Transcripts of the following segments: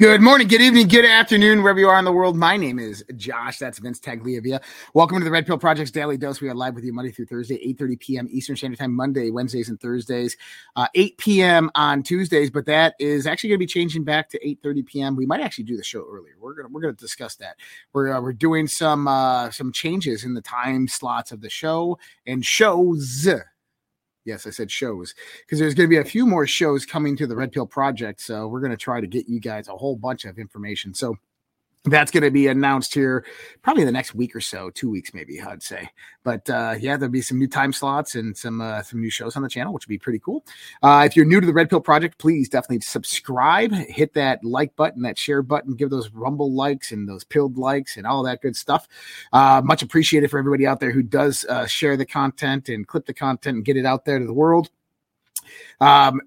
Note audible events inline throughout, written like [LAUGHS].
Good morning, good evening, good afternoon, wherever you are in the world. My name is Josh. That's Vince Tagliavia. Welcome to the Red Pill Project's Daily Dose. We are live with you Monday through Thursday, 8.30 p.m. Eastern Standard Time, Monday, Wednesdays, and Thursdays, uh, 8 p.m. on Tuesdays, but that is actually going to be changing back to 8.30 p.m. We might actually do the show earlier. We're going we're gonna discuss that. We're, uh, we're doing some uh, some changes in the time slots of the show and shows Yes, I said shows because there's going to be a few more shows coming to the Red Pill Project. So we're going to try to get you guys a whole bunch of information. So that's going to be announced here probably the next week or so, two weeks maybe, I'd say. But uh, yeah, there'll be some new time slots and some uh, some new shows on the channel, which would be pretty cool. Uh, if you're new to the Red Pill Project, please definitely subscribe, hit that like button, that share button, give those Rumble likes and those pilled likes and all that good stuff. Uh, much appreciated for everybody out there who does uh, share the content and clip the content and get it out there to the world. Um,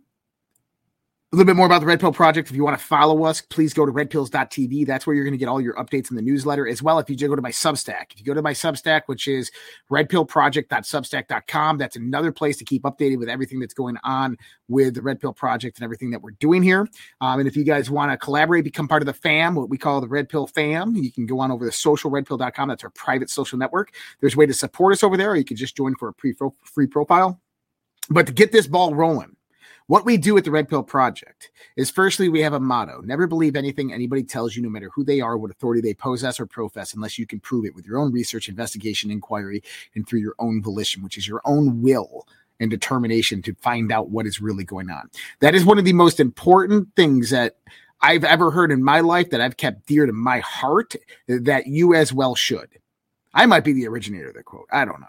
little bit more about the Red Pill Project. If you want to follow us, please go to redpills.tv. That's where you're going to get all your updates in the newsletter as well. If you go to my Substack, if you go to my Substack, which is redpillproject.substack.com, that's another place to keep updated with everything that's going on with the Red Pill Project and everything that we're doing here. Um, and if you guys want to collaborate, become part of the fam, what we call the Red Pill fam, you can go on over to socialredpill.com. That's our private social network. There's a way to support us over there, or you can just join for a pre free profile. But to get this ball rolling, what we do at the Red Pill Project is firstly, we have a motto never believe anything anybody tells you, no matter who they are, what authority they possess or profess, unless you can prove it with your own research, investigation, inquiry, and through your own volition, which is your own will and determination to find out what is really going on. That is one of the most important things that I've ever heard in my life that I've kept dear to my heart that you as well should. I might be the originator of the quote. I don't know.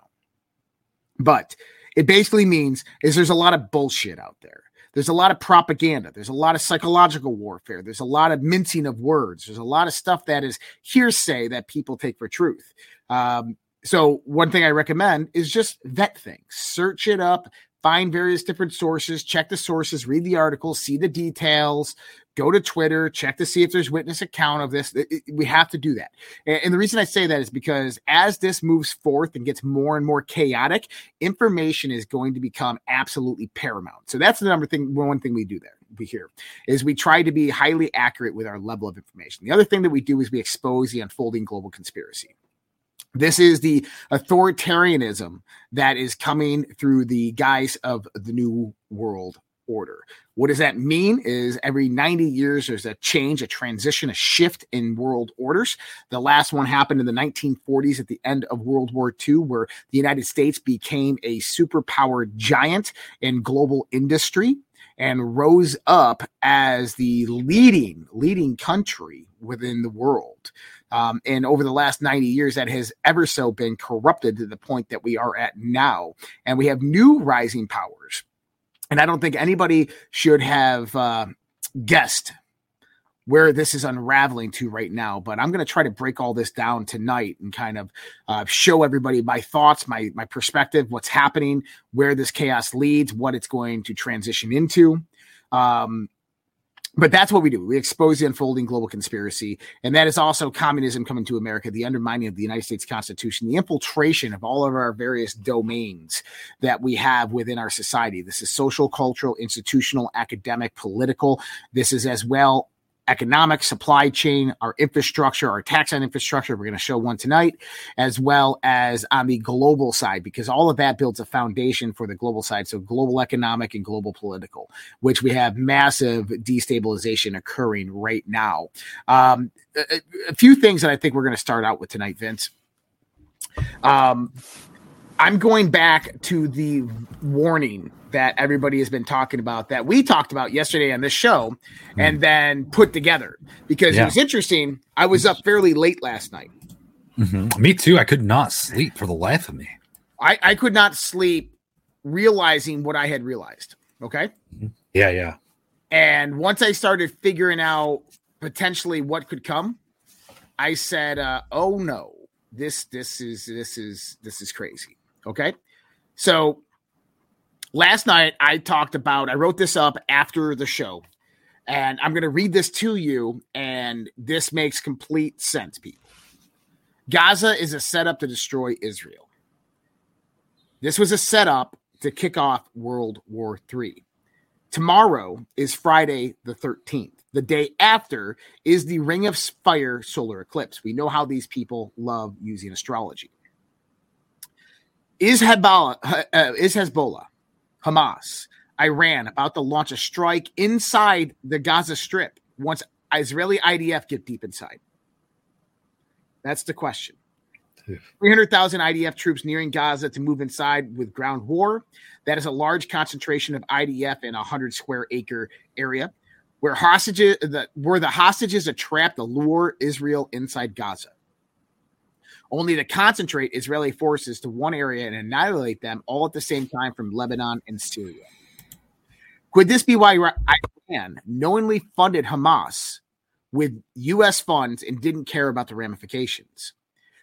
But it basically means is there's a lot of bullshit out there. There's a lot of propaganda. There's a lot of psychological warfare. There's a lot of mincing of words. There's a lot of stuff that is hearsay that people take for truth. Um, so, one thing I recommend is just vet things, search it up, find various different sources, check the sources, read the articles, see the details, go to Twitter, check to see if there's witness account of this. We have to do that. And the reason I say that is because as this moves forth and gets more and more chaotic, information is going to become absolutely paramount. So that's the number thing, one thing we do there. We hear is we try to be highly accurate with our level of information. The other thing that we do is we expose the unfolding global conspiracy. This is the authoritarianism that is coming through the guise of the New World Order. What does that mean? Is every 90 years there's a change, a transition, a shift in world orders. The last one happened in the 1940s at the end of World War II, where the United States became a superpower giant in global industry and rose up as the leading leading country within the world. Um, and over the last 90 years, that has ever so been corrupted to the point that we are at now. And we have new rising powers. And I don't think anybody should have uh, guessed where this is unraveling to right now. But I'm going to try to break all this down tonight and kind of uh, show everybody my thoughts, my my perspective, what's happening, where this chaos leads, what it's going to transition into. Um, but that's what we do. We expose the unfolding global conspiracy. And that is also communism coming to America, the undermining of the United States Constitution, the infiltration of all of our various domains that we have within our society. This is social, cultural, institutional, academic, political. This is as well economic supply chain, our infrastructure, our tax on infrastructure. We're going to show one tonight, as well as on the global side, because all of that builds a foundation for the global side. So global economic and global political, which we have massive destabilization occurring right now. Um, a, a, few things that I think we're going to start out with tonight, Vince. Um, I'm going back to the warning that everybody has been talking about that we talked about yesterday on this show mm. and then put together because yeah. it was interesting. I was up fairly late last night. Mm-hmm. Me too. I could not sleep for the life of me. I, I could not sleep realizing what I had realized. Okay. Mm-hmm. Yeah. Yeah. And once I started figuring out potentially what could come, I said, uh, "Oh no, this this is this is this is crazy." Okay. So last night I talked about, I wrote this up after the show. And I'm going to read this to you, and this makes complete sense, people. Gaza is a setup to destroy Israel. This was a setup to kick off World War III. Tomorrow is Friday the 13th. The day after is the Ring of Fire solar eclipse. We know how these people love using astrology. Is Hezbollah, uh, is Hezbollah, Hamas, Iran about to launch a strike inside the Gaza Strip once Israeli IDF get deep inside? That's the question. 300,000 IDF troops nearing Gaza to move inside with ground war. That is a large concentration of IDF in a 100 square acre area where hostages the, where the hostages are trapped to lure Israel inside Gaza. Only to concentrate Israeli forces to one area and annihilate them all at the same time from Lebanon and Syria. Could this be why Iran knowingly funded Hamas with U.S. funds and didn't care about the ramifications?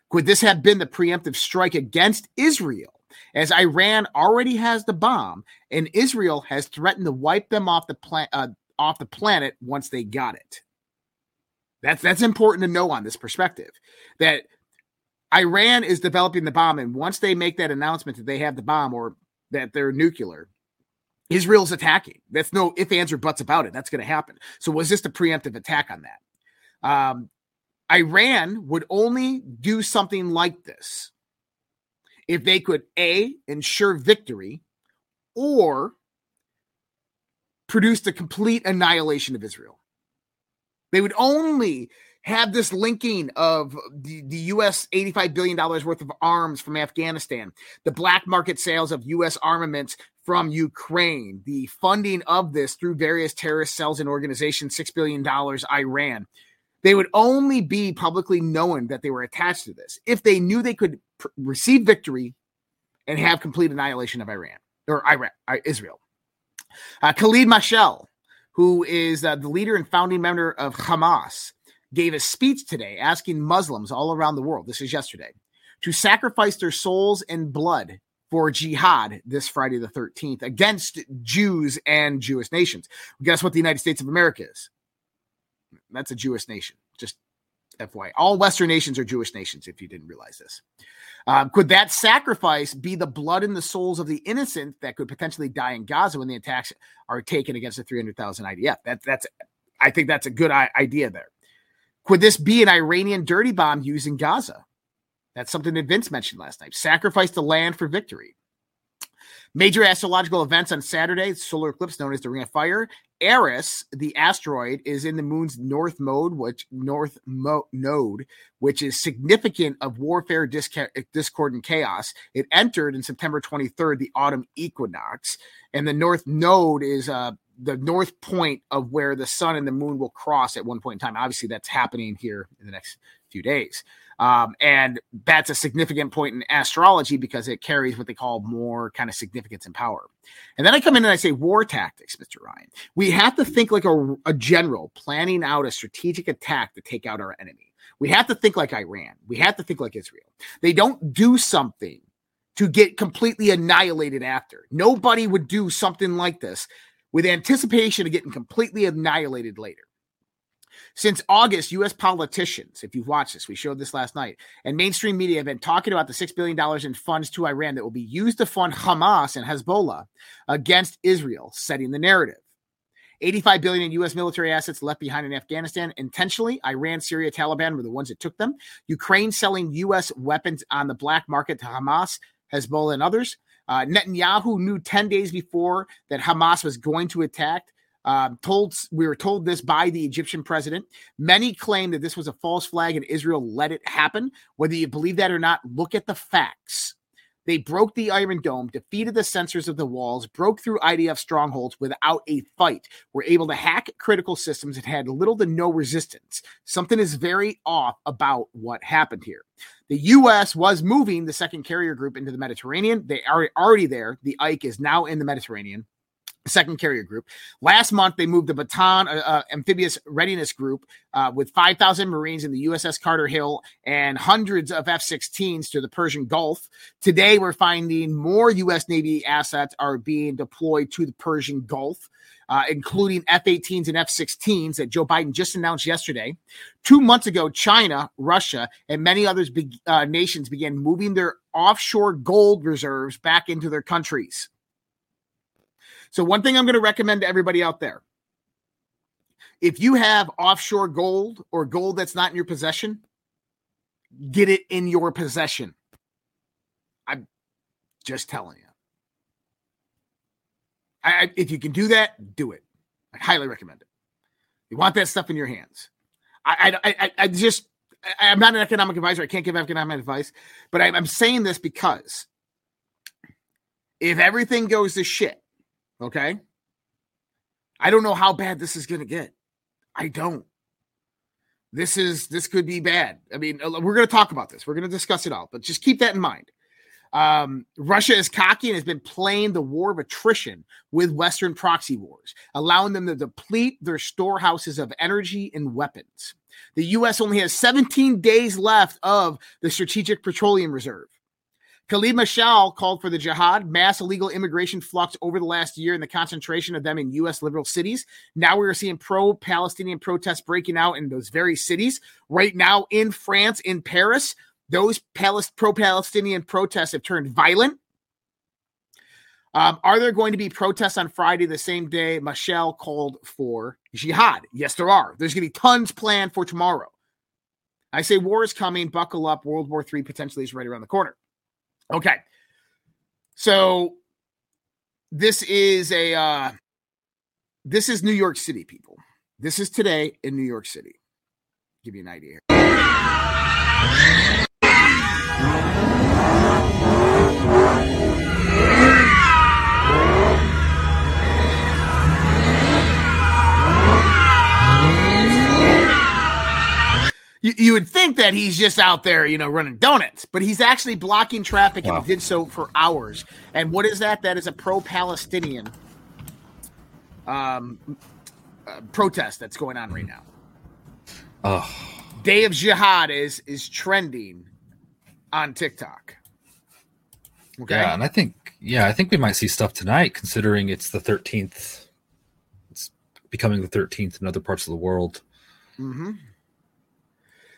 Could this have been the preemptive strike against Israel, as Iran already has the bomb and Israel has threatened to wipe them off the planet uh, off the planet once they got it? That's that's important to know on this perspective. That Iran is developing the bomb, and once they make that announcement that they have the bomb or that they're nuclear, Israel's attacking. That's no if, ands, or buts about it. That's going to happen. So was this a preemptive attack on that? Um, Iran would only do something like this if they could A, ensure victory, or produce the complete annihilation of Israel. They would only have this linking of the, the US $85 billion worth of arms from Afghanistan, the black market sales of US armaments from Ukraine, the funding of this through various terrorist cells and organizations, $6 billion, Iran they would only be publicly known that they were attached to this if they knew they could pr- receive victory and have complete annihilation of Iran or Iran, uh, Israel. Uh, Khalid Mashal, who is uh, the leader and founding member of Hamas, gave a speech today asking Muslims all around the world, this is yesterday, to sacrifice their souls and blood for jihad this Friday the 13th against Jews and Jewish nations. Guess what the United States of America is? That's a Jewish nation. Just FY. All Western nations are Jewish nations, if you didn't realize this. Um, could that sacrifice be the blood and the souls of the innocent that could potentially die in Gaza when the attacks are taken against the 300,000 IDF? That, that's, I think that's a good idea there. Could this be an Iranian dirty bomb used in Gaza? That's something that Vince mentioned last night. Sacrifice the land for victory. Major astrological events on Saturday, solar eclipse known as the Ring of Fire. Eris, the asteroid, is in the moon's north mode, which north mo- node, which is significant of warfare, discord, and chaos. It entered in September 23rd, the autumn equinox, and the north node is uh, the north point of where the sun and the moon will cross at one point in time. Obviously, that's happening here in the next few days. Um, and that's a significant point in astrology because it carries what they call more kind of significance and power. And then I come in and I say war tactics, Mr. Ryan. We have to think like a, a general planning out a strategic attack to take out our enemy. We have to think like Iran. We have to think like Israel. They don't do something to get completely annihilated after. Nobody would do something like this with anticipation of getting completely annihilated later. Since August, U.S. politicians, if you've watched this, we showed this last night, and mainstream media have been talking about the $6 billion in funds to Iran that will be used to fund Hamas and Hezbollah against Israel, setting the narrative. 85 billion in US military assets left behind in Afghanistan. Intentionally, Iran, Syria, Taliban were the ones that took them. Ukraine selling US weapons on the black market to Hamas, Hezbollah, and others. Uh, Netanyahu knew 10 days before that Hamas was going to attack um, told we were told this by the Egyptian president. Many claim that this was a false flag and Israel let it happen. Whether you believe that or not, look at the facts. They broke the Iron Dome, defeated the sensors of the walls, broke through IDF strongholds without a fight, were able to hack critical systems and had little to no resistance. Something is very off about what happened here. The U.S. was moving the second carrier group into the Mediterranean. They are already there. The Ike is now in the Mediterranean. Second carrier group. Last month, they moved the Bataan uh, uh, Amphibious Readiness Group uh, with 5,000 Marines in the USS Carter Hall and hundreds of F 16s to the Persian Gulf. Today, we're finding more U.S. Navy assets are being deployed to the Persian Gulf. Uh, including F 18s and F 16s that Joe Biden just announced yesterday. Two months ago, China, Russia, and many other be- uh, nations began moving their offshore gold reserves back into their countries. So, one thing I'm going to recommend to everybody out there if you have offshore gold or gold that's not in your possession, get it in your possession. I'm just telling you. I, if you can do that, do it. I highly recommend it. You want that stuff in your hands. I, I, I, I just, I, am not an economic advisor. I can't give economic advice, but I, I'm saying this because if everything goes to shit, okay, I don't know how bad this is going to get. I don't. This is this could be bad. I mean, we're going to talk about this. We're going to discuss it all, but just keep that in mind. Um, Russia is cocky and has been playing the war of attrition with Western proxy wars, allowing them to deplete their storehouses of energy and weapons. The U.S. only has 17 days left of the Strategic Petroleum Reserve. Khalid Mashal called for the jihad, mass illegal immigration flux over the last year, and the concentration of them in U.S. liberal cities. Now we are seeing pro Palestinian protests breaking out in those very cities. Right now in France, in Paris, those pro Palestinian protests have turned violent. Um, are there going to be protests on Friday, the same day Mashal called for jihad? Yes, there are. There's going to be tons planned for tomorrow. I say war is coming. Buckle up. World War III potentially is right around the corner. Okay. So this is a uh, this is New York City, people. This is today in New York City. Give you an idea. You, you would think that he's just out there, you know, running donuts, but he's actually blocking traffic wow. and he did so for hours. And what is that? That is a pro-Palestinian um, uh, protest that's going on right now. Oh. Day of Jihad is is trending on TikTok. Okay. Yeah, and I think yeah, I think we might see stuff tonight, considering it's the thirteenth. It's becoming the thirteenth in other parts of the world. Mm-hmm.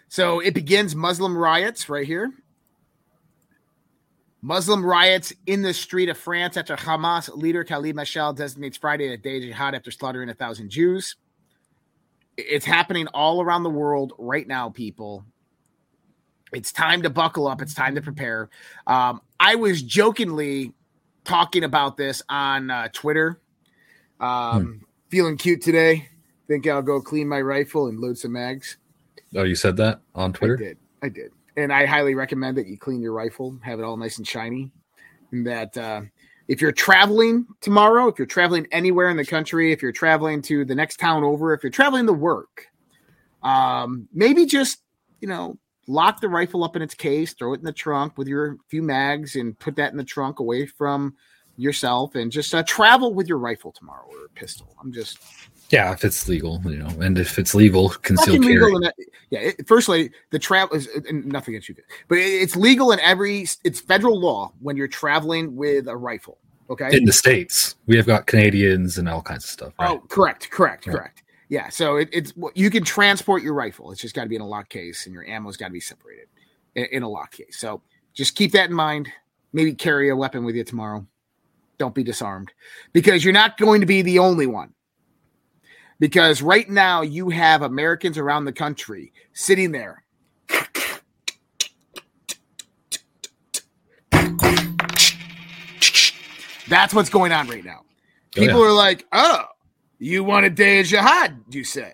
So it begins Muslim riots right here. Muslim riots in the street of France after Hamas leader Khalid Mashal designates Friday a day of jihad after slaughtering a thousand Jews. It's happening all around the world right now, people. It's time to buckle up. It's time to prepare. Um, I was jokingly talking about this on uh, Twitter. Um, hmm. Feeling cute today. Think I'll go clean my rifle and load some mags. Oh, you said that on Twitter? I did. I did. And I highly recommend that you clean your rifle, have it all nice and shiny. And that uh, if you're traveling tomorrow, if you're traveling anywhere in the country, if you're traveling to the next town over, if you're traveling to work, um, maybe just, you know, lock the rifle up in its case, throw it in the trunk with your few mags, and put that in the trunk away from yourself, and just uh, travel with your rifle tomorrow or a pistol. I'm just yeah, if it's legal, you know, and if it's legal, concealed carry. Legal that, yeah, it, firstly, the travel is uh, nothing against you, but it's legal in every. It's federal law when you're traveling with a rifle. Okay, in the states, we have got Canadians and all kinds of stuff. Right? Oh, correct, correct, correct. Yeah, so it, it's you can transport your rifle. It's just got to be in a lock case, and your ammo's got to be separated in, in a lock case. So just keep that in mind. Maybe carry a weapon with you tomorrow. Don't be disarmed because you're not going to be the only one because right now you have Americans around the country sitting there. That's what's going on right now. Oh, People oh, yeah. are like, "Oh, you want a day of jihad?" You say,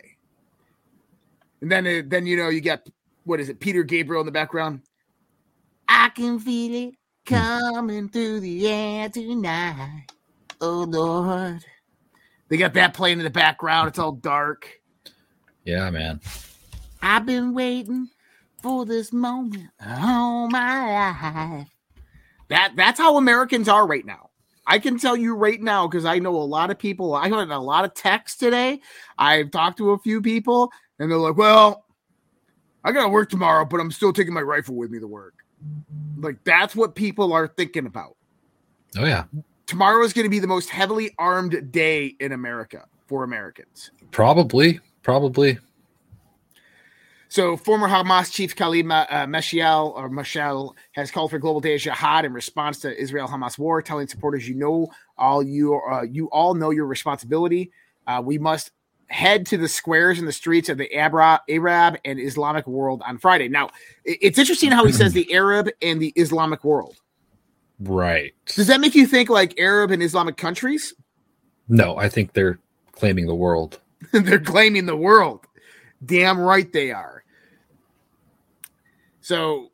and then uh, then you know you get what is it? Peter Gabriel in the background. I can feel it hmm. coming through the air tonight. Oh Lord. They got that playing in the background. It's all dark. Yeah, man. I've been waiting for this moment all my life. That that's how Americans are right now. I can tell you right now because I know a lot of people. I got a lot of texts today. I've talked to a few people, and they're like, "Well, I got to work tomorrow, but I'm still taking my rifle with me to work." Like that's what people are thinking about. Oh yeah. Tomorrow is going to be the most heavily armed day in America for Americans. Probably, probably. So, former Hamas chief Khalid uh, Meshaal or Mashal has called for global day of jihad in response to Israel-Hamas war, telling supporters, "You know, all you uh, you all know your responsibility. Uh, we must head to the squares and the streets of the Arab and Islamic world on Friday." Now, it's interesting how he says the Arab and the Islamic world. Right. Does that make you think like Arab and Islamic countries? No, I think they're claiming the world. [LAUGHS] they're claiming the world. Damn right they are. So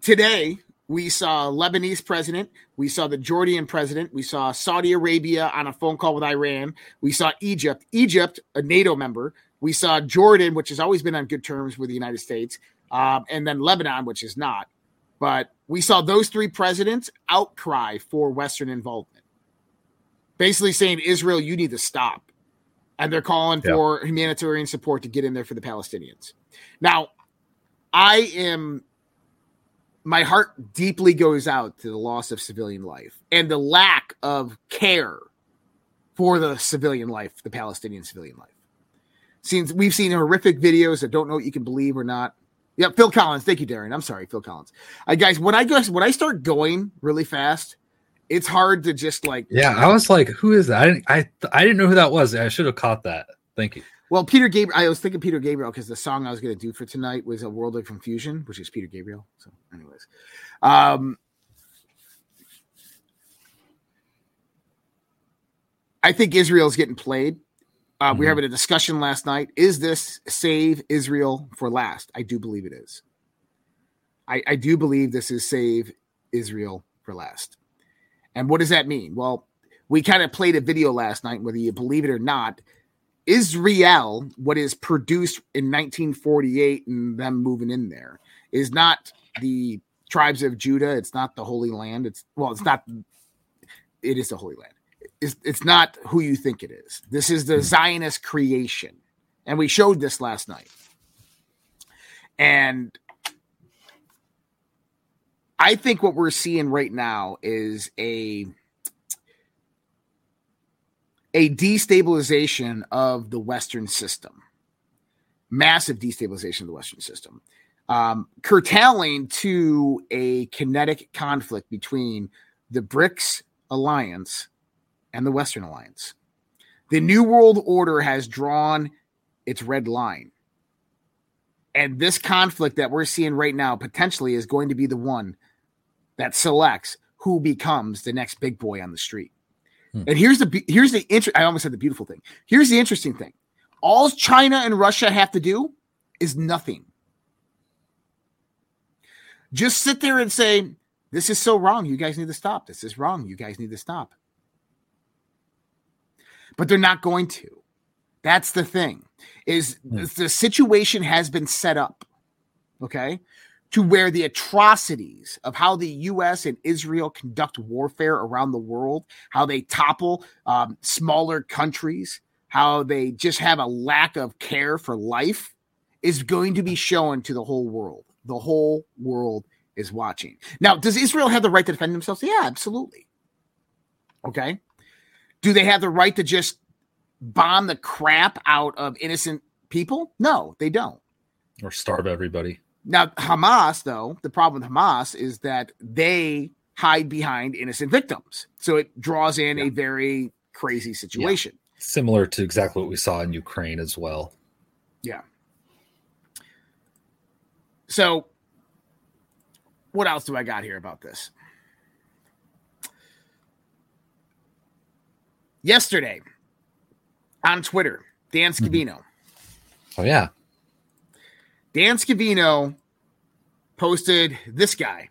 today we saw Lebanese president, we saw the Jordan president, we saw Saudi Arabia on a phone call with Iran, we saw Egypt, Egypt, a NATO member, we saw Jordan, which has always been on good terms with the United States, um, and then Lebanon, which is not. But we saw those three presidents outcry for Western involvement, basically saying, Israel, you need to stop. And they're calling yeah. for humanitarian support to get in there for the Palestinians. Now, I am my heart deeply goes out to the loss of civilian life and the lack of care for the civilian life, the Palestinian civilian life. Since we've seen horrific videos that don't know what you can believe or not. Yeah, Phil Collins. Thank you, Darren. I'm sorry, Phil Collins. Uh, guys, when I go, when I start going really fast, it's hard to just like. Yeah, I was like, who is that? I didn't, I, I didn't know who that was. I should have caught that. Thank you. Well, Peter Gabriel. I was thinking Peter Gabriel because the song I was going to do for tonight was "A World of Confusion," which is Peter Gabriel. So, anyways, um, I think Israel's getting played. Uh, mm-hmm. We were having a discussion last night. Is this save Israel for last? I do believe it is. I, I do believe this is save Israel for last. And what does that mean? Well, we kind of played a video last night, whether you believe it or not Israel, what is produced in 1948 and them moving in there, is not the tribes of Judah. It's not the Holy Land. It's well, it's not. It is the Holy Land. It's, it's not who you think it is. This is the hmm. Zionist creation, and we showed this last night. And I think what we're seeing right now is a a destabilization of the Western system, massive destabilization of the Western system, um, curtailing to a kinetic conflict between the BRICS alliance and the Western alliance. The New World Order has drawn its red line. And this conflict that we're seeing right now potentially is going to be the one that selects who becomes the next big boy on the street. Hmm. And here's the here's the inter- I almost said the beautiful thing. Here's the interesting thing. All China and Russia have to do is nothing. Just sit there and say, This is so wrong. You guys need to stop. This is wrong. You guys need to stop. But they're not going to. That's the thing. Is hmm. the situation has been set up. Okay to where the atrocities of how the U.S. and Israel conduct warfare around the world, how they topple um, smaller countries, how they just have a lack of care for life, is going to be shown to the whole world. The whole world is watching. Now, does Israel have the right to defend themselves? Yeah, absolutely. Okay. Do they have the right to just bomb the crap out of innocent people? No, they don't. Or starve everybody. Now, Hamas, though, the problem with Hamas is that they hide behind innocent victims. So it draws in yeah. a very crazy situation. Yeah. Similar to exactly what we saw in Ukraine as well. Yeah. So, what else do I got here about this? Yesterday on Twitter, Dan mm-hmm. Scavino. Oh, yeah. Dan Scavino posted this guy.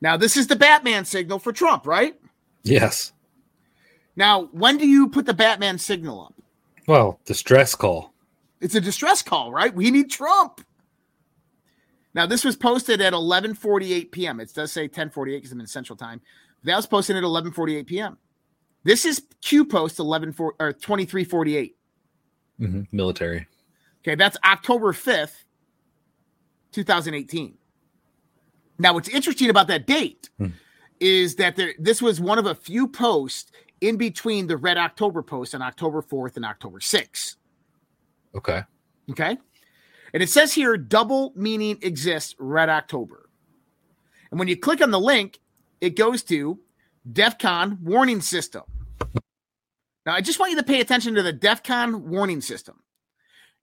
Now, this is the Batman signal for Trump, right? Yes. Now, when do you put the Batman signal up? Well, distress call. It's a distress call, right? We need Trump. Now, this was posted at 11:48 p.m. It does say 10:48 because I'm in Central Time. That was posted at 11:48 p.m. This is Q post 11 or 2348. Mm-hmm. Military. Okay, that's October 5th, 2018. Now, what's interesting about that date hmm. is that there this was one of a few posts in between the Red October post on October 4th and October 6th. Okay. Okay. And it says here double meaning exists Red October. And when you click on the link, it goes to DEF CON warning system. Now, I just want you to pay attention to the DEF CON warning system.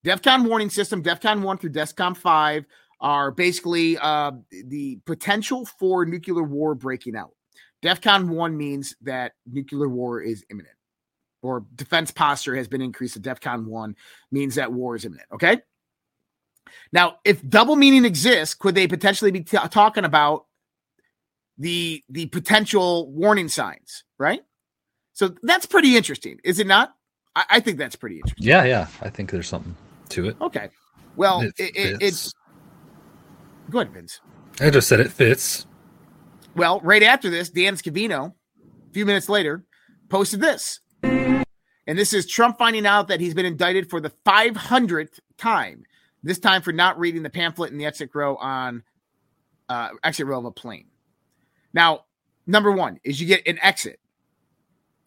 DEF CON warning system, DEF CON 1 through DEF CON 5 are basically uh, the potential for nuclear war breaking out. DEF CON 1 means that nuclear war is imminent, or defense posture has been increased to DEF CON 1 means that war is imminent. Okay. Now, if double meaning exists, could they potentially be t- talking about the the potential warning signs, right? So that's pretty interesting, is it not? I, I think that's pretty interesting. Yeah, yeah. I think there's something to it. Okay. Well, it, it, it it's go ahead, Vince. I just said it fits. Well, right after this, Dan Scavino, a few minutes later, posted this. And this is Trump finding out that he's been indicted for the 500th time, this time for not reading the pamphlet in the exit row on uh, exit row of a plane. Now, number one is you get an exit.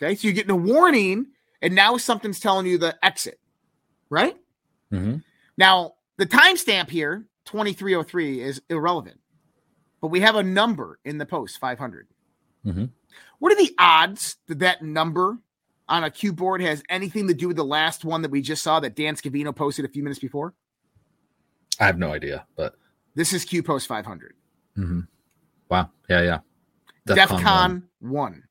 Okay, so you're getting a warning, and now something's telling you the exit, right? Mm-hmm. Now, the timestamp here, 2303, is irrelevant, but we have a number in the post, 500. Mm-hmm. What are the odds that that number on a Q board has anything to do with the last one that we just saw that Dan Scavino posted a few minutes before? I have no idea, but this is Q Post 500. Mm-hmm. Wow. Yeah, yeah. DEF CON 1. 1.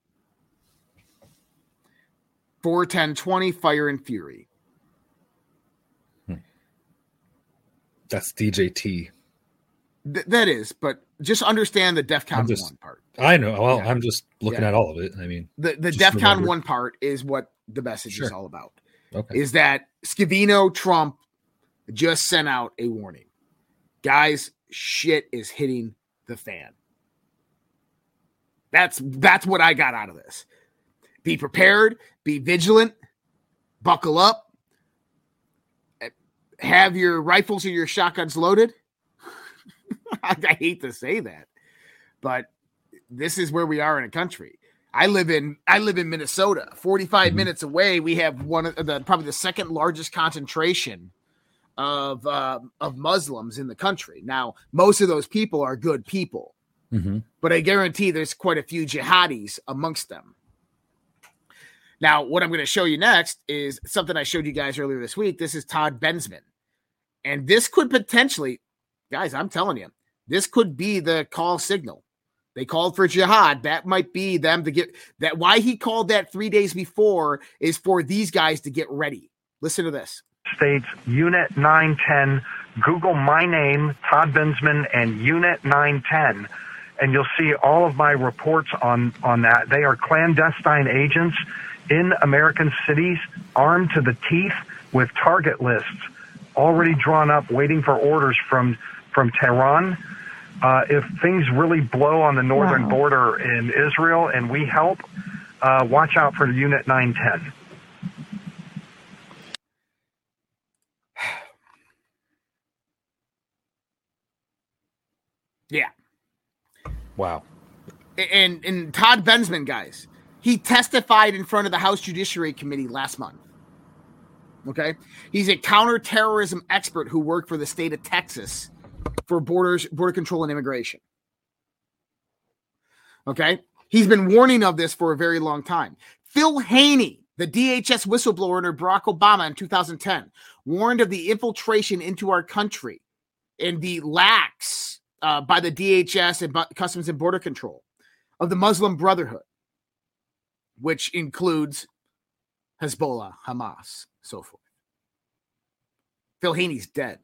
41020 Fire and Fury. Hmm. That's DJT. Th- that is, but just understand the DEF CON just, 1 part. I know. Well, yeah. I'm just looking yeah. at all of it. I mean, the, the DEF CON 1 part is what the message sure. is all about. Okay. Is that Scavino Trump just sent out a warning. Guys, shit is hitting the fan. That's that's what I got out of this. Be prepared, be vigilant, buckle up, have your rifles or your shotguns loaded. [LAUGHS] I, I hate to say that, but this is where we are in a country. I live in I live in Minnesota. 45 mm-hmm. minutes away, we have one of the probably the second largest concentration of uh, of Muslims in the country. Now, most of those people are good people, mm-hmm. but I guarantee there's quite a few jihadis amongst them. Now, what I'm going to show you next is something I showed you guys earlier this week. This is Todd Bensman, and this could potentially, guys, I'm telling you, this could be the call signal. They called for jihad. That might be them to get that. Why he called that three days before is for these guys to get ready. Listen to this. States Unit 910. Google my name, Todd Bensman, and Unit 910, and you'll see all of my reports on, on that. They are clandestine agents in American cities, armed to the teeth with target lists already drawn up, waiting for orders from, from Tehran. Uh, if things really blow on the northern wow. border in Israel and we help, uh, watch out for Unit 910. [SIGHS] Yeah. Wow. And and Todd Bensman, guys, he testified in front of the House Judiciary Committee last month. Okay, he's a counterterrorism expert who worked for the state of Texas for borders, border control, and immigration. Okay, he's been warning of this for a very long time. Phil Haney, the DHS whistleblower under Barack Obama in 2010, warned of the infiltration into our country and the lax uh, by the DHS and Customs and Border Control of the Muslim Brotherhood, which includes Hezbollah, Hamas, so forth. Phil Haney's dead.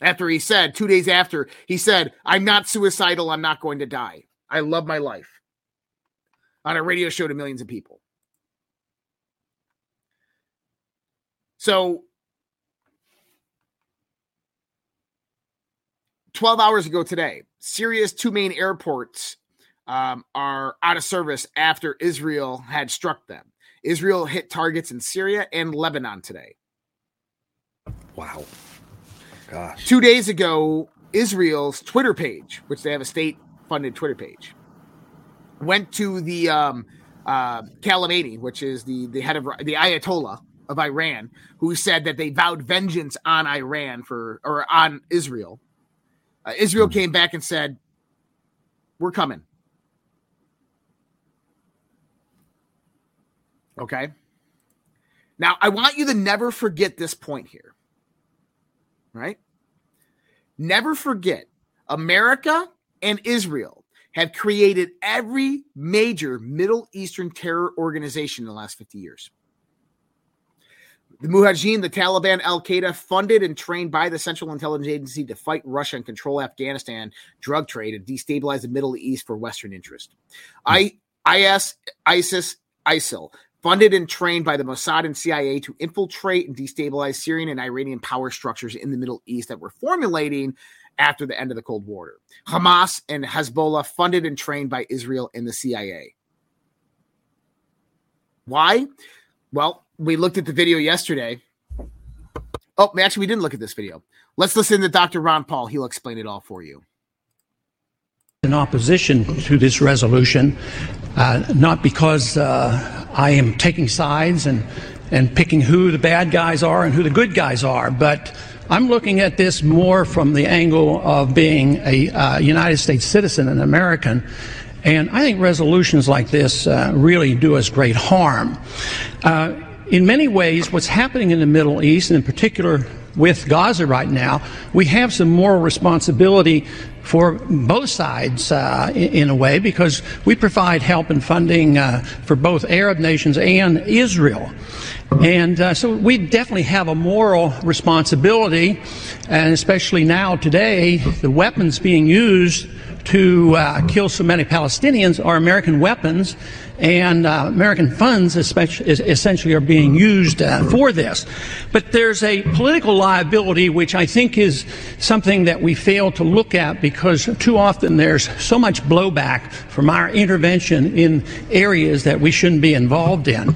After he said, two days after, he said, I'm not suicidal. I'm not going to die. I love my life. On a radio show to millions of people. So 12 hours ago today, Syria's two main airports um, are out of service after Israel had struck them. Israel hit targets in Syria and Lebanon today. Wow. Gosh. Two days ago, Israel's Twitter page, which they have a state funded Twitter page, went to the um, uh, Khamenei, which is the, the head of the Ayatollah of Iran, who said that they vowed vengeance on Iran for or on Israel. Uh, Israel hmm. came back and said, "We're coming." Okay. Now, I want you to never forget this point here. Right? Never forget America and Israel have created every major Middle Eastern terror organization in the last 50 years. The Mujahideen, the Taliban, Al Qaeda, funded and trained by the Central Intelligence Agency to fight Russia and control Afghanistan drug trade and destabilize the Middle East for Western interest. I, IS, ISIS, ISIL, funded and trained by the Mossad and CIA to infiltrate and destabilize Syrian and Iranian power structures in the Middle East that were formulating after the end of the Cold War. Hamas and Hezbollah funded and trained by Israel and the CIA. Why? Well, we looked at the video yesterday. Oh, actually, we didn't look at this video. Let's listen to Dr. Ron Paul. He'll explain it all for you. In opposition to this resolution, uh, not because uh, I am taking sides and, and picking who the bad guys are and who the good guys are, but I'm looking at this more from the angle of being a uh, United States citizen, an American. And I think resolutions like this uh, really do us great harm. Uh, in many ways, what's happening in the Middle East, and in particular with Gaza right now, we have some moral responsibility for both sides uh, in, a way because we provide help and funding uh, for both Arab nations and Israel. And uh, so we definitely have a moral responsibility, and especially now today, the weapons being used to uh, kill so many Palestinians are American weapons, and uh, American funds essentially are being used uh, for this. But there's a political liability which I think is something that we fail to look at because too often there's so much blowback from our intervention in areas that we shouldn't be involved in.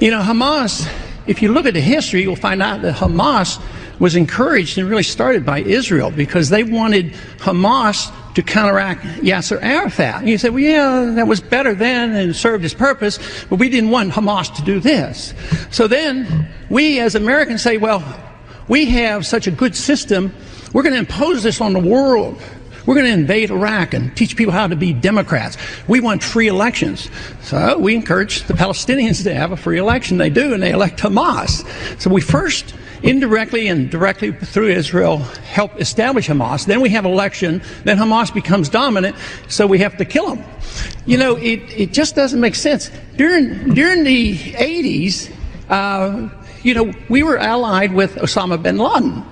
You know, Hamas, if you look at the history, you'll find out that Hamas was encouraged and really started by Israel because they wanted Hamas to counteract Yasser Arafat. And you say, well, yeah, that was better then and served its purpose, but we didn't want Hamas to do this. So then we as Americans say, well, we have such a good system, we're going to impose this on the world. We're going to invade Iraq and teach people how to be Democrats. We want free elections. So we encourage the Palestinians to have a free election. They do, and they elect Hamas. So we first indirectly and directly through Israel help establish Hamas. Then we have election. Then Hamas becomes dominant, so we have to kill them. You know, it, it just doesn't make sense. During, during the 80s, uh, you know, we were allied with Osama bin Laden.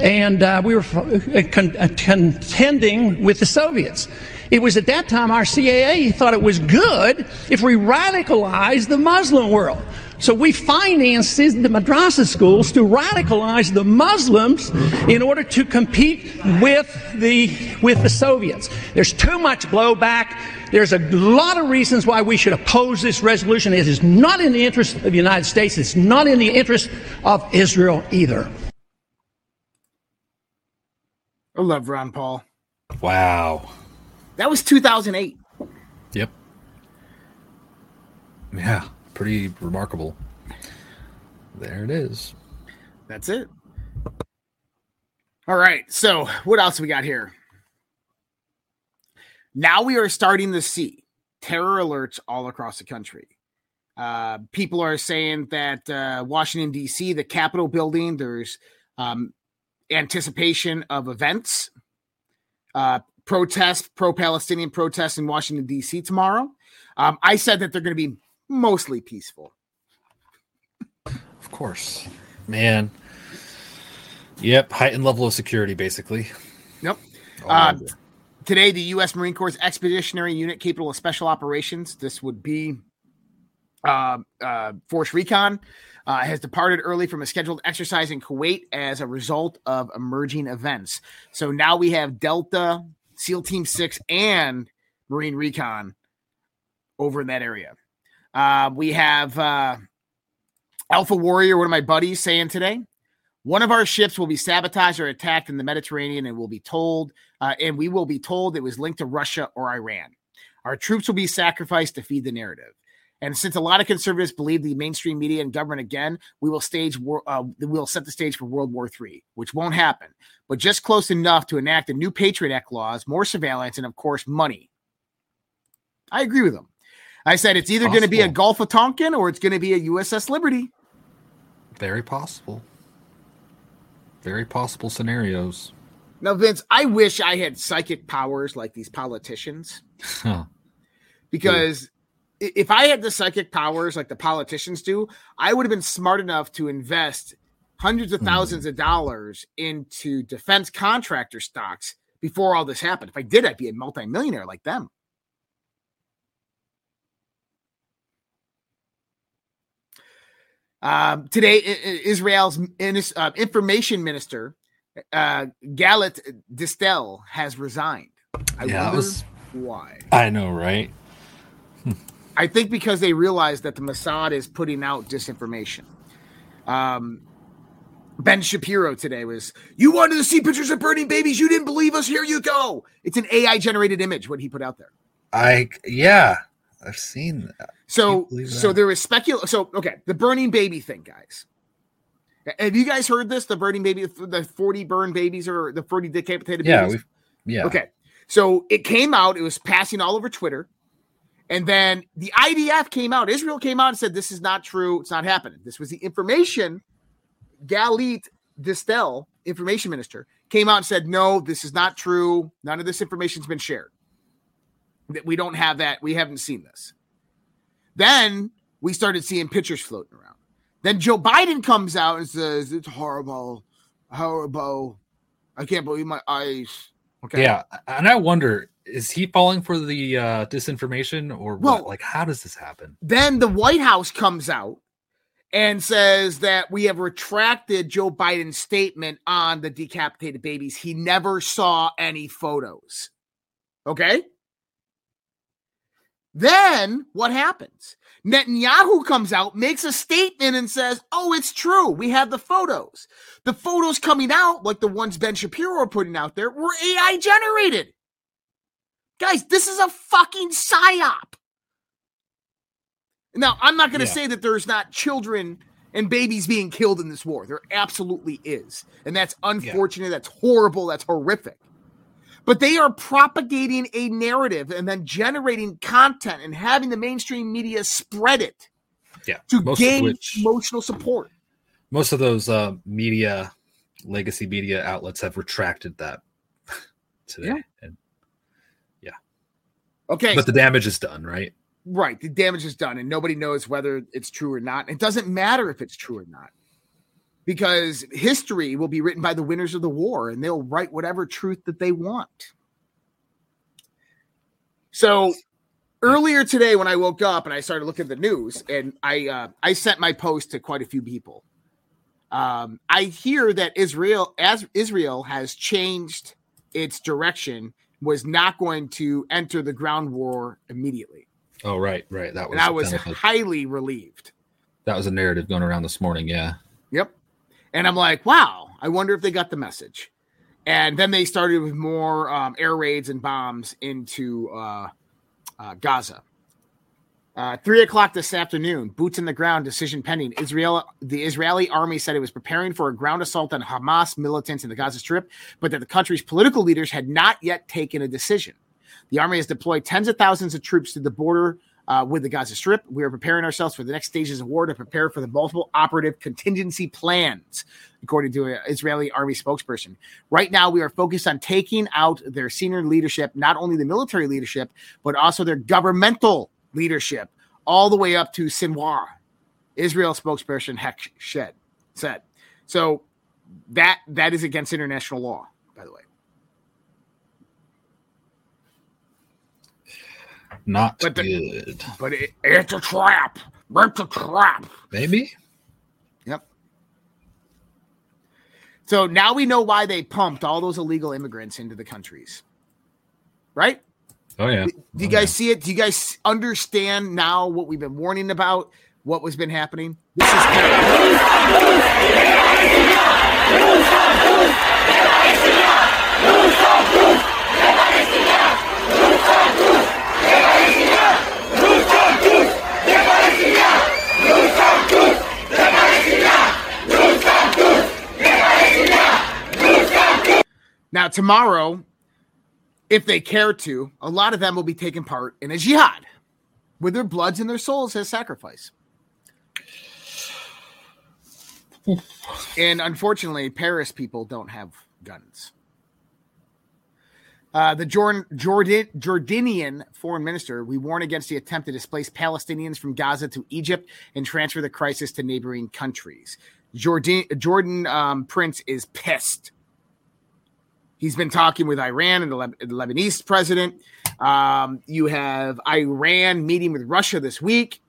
And uh, we were uh, con- uh, contending with the Soviets. It was at that time our CIA thought it was good if we radicalized the Muslim world. So we financed the madrasa schools to radicalize the Muslims in order to compete with the, with the Soviets. There's too much blowback. There's a lot of reasons why we should oppose this resolution. It is not in the interest of the United States. It's not in the interest of Israel either. I love Ron Paul. Wow. That was 2008. Yep. Yeah pretty remarkable. There it is. That's it. All right. So, what else we got here? Now we are starting to see terror alerts all across the country. Uh, people are saying that uh, Washington, D.C., the Capitol building, there's um, anticipation of events, uh, protests, pro Palestinian protests in Washington, D.C. tomorrow. Um, I said that they're going to be mostly peaceful. Of course, man. Yep, heightened level of security, basically. Yep. Uh, today, the U.S. Marine Corps Expeditionary Unit capable of special operations. This would be uh, uh, Force Recon. Uh, has departed early from a scheduled exercise in Kuwait as a result of emerging events. So now we have Delta, SEAL Team 6, and Marine Recon over in that area. Uh, we have uh, Alpha Warrior, one of my buddies, saying today one of our ships will be sabotaged or attacked in the Mediterranean, and will be told, uh, and we will be told it was linked to Russia or Iran. Our troops will be sacrificed to feed the narrative. And since a lot of conservatives believe the mainstream media and government again, we will stage uh, we'll set the stage for World War III, which won't happen, but just close enough to enact a new Patriot Act laws, more surveillance, and of course money. I agree with them. I said it's either going to be a Gulf of Tonkin or it's going to be a USS Liberty. Very possible. Very possible scenarios. Now, Vince, I wish I had psychic powers like these politicians. Huh. Because if I had the psychic powers like the politicians do, I would have been smart enough to invest hundreds of hmm. thousands mm. of dollars into defense contractor stocks before all this happened. If I did, I'd be a multimillionaire like them. Um, today, Israel's uh, information minister, uh, Galit Distel, has resigned. I yeah, wonder was, why. I know, right? [LAUGHS] I think because they realize that the Mossad is putting out disinformation. Um, ben Shapiro today was, You wanted to see pictures of burning babies. You didn't believe us. Here you go. It's an AI generated image, what he put out there. I, yeah, I've seen that. So, so there was speculation. So, okay, the burning baby thing, guys. Have you guys heard this? The burning baby, the 40 burned babies or the 40 decapitated yeah, babies? Yeah. Okay. So it came out, it was passing all over Twitter. And then the IDF came out, Israel came out and said, This is not true. It's not happening. This was the information. Galit Distel, information minister, came out and said, No, this is not true. None of this information's been shared. That we don't have that. We haven't seen this. Then we started seeing pictures floating around. Then Joe Biden comes out and says, It's horrible, horrible. I can't believe my eyes. Okay. Yeah. And I wonder is he falling for the uh, disinformation or well, what? Like, how does this happen? Then the White House comes out and says that we have retracted Joe Biden's statement on the decapitated babies. He never saw any photos. Okay. Then what happens? Netanyahu comes out, makes a statement, and says, Oh, it's true. We have the photos. The photos coming out, like the ones Ben Shapiro are putting out there, were AI generated. Guys, this is a fucking psyop. Now, I'm not going to yeah. say that there's not children and babies being killed in this war. There absolutely is. And that's unfortunate. Yeah. That's horrible. That's horrific. But they are propagating a narrative and then generating content and having the mainstream media spread it yeah, to gain which, emotional support. Most of those uh, media, legacy media outlets have retracted that [LAUGHS] today. Yeah. And Okay. But the damage is done, right? Right. The damage is done, and nobody knows whether it's true or not. It doesn't matter if it's true or not because history will be written by the winners of the war and they'll write whatever truth that they want. So earlier today, when I woke up and I started looking at the news, and I uh, I sent my post to quite a few people. Um, I hear that Israel, as Israel, has changed its direction was not going to enter the ground war immediately. Oh, right, right. That was. And I was highly relieved. That was a narrative going around this morning. Yeah. Yep. And I'm like, wow. I wonder if they got the message. And then they started with more um, air raids and bombs into uh, uh, Gaza. Uh, three o'clock this afternoon, boots in the ground, decision pending. Israel, the Israeli army said it was preparing for a ground assault on Hamas militants in the Gaza Strip, but that the country's political leaders had not yet taken a decision. The army has deployed tens of thousands of troops to the border uh, with the Gaza Strip. We are preparing ourselves for the next stages of war to prepare for the multiple operative contingency plans, according to an Israeli army spokesperson. Right now, we are focused on taking out their senior leadership, not only the military leadership, but also their governmental leadership all the way up to Sinwar, Israel spokesperson Heck Shed said. So that that is against international law, by the way. Not but the, good. But it, it's a trap. It's a trap. Maybe. Yep. So now we know why they pumped all those illegal immigrants into the countries. Right? Oh yeah. Do you Oh, guys yeah. see it? Do you guys understand now what we've been warning about? What was been happening? This is terrible. Now, tomorrow, if they care to, a lot of them will be taking part in a jihad with their bloods and their souls as sacrifice. and unfortunately, Paris people don't have guns. Uh, the Jordan, Jordan, Jordanian foreign minister, we warn against the attempt to displace Palestinians from Gaza to Egypt and transfer the crisis to neighboring countries. Jordan, Jordan um, Prince is pissed. He's been talking with Iran and the, Leb- the Lebanese president. Um, you have Iran meeting with Russia this week.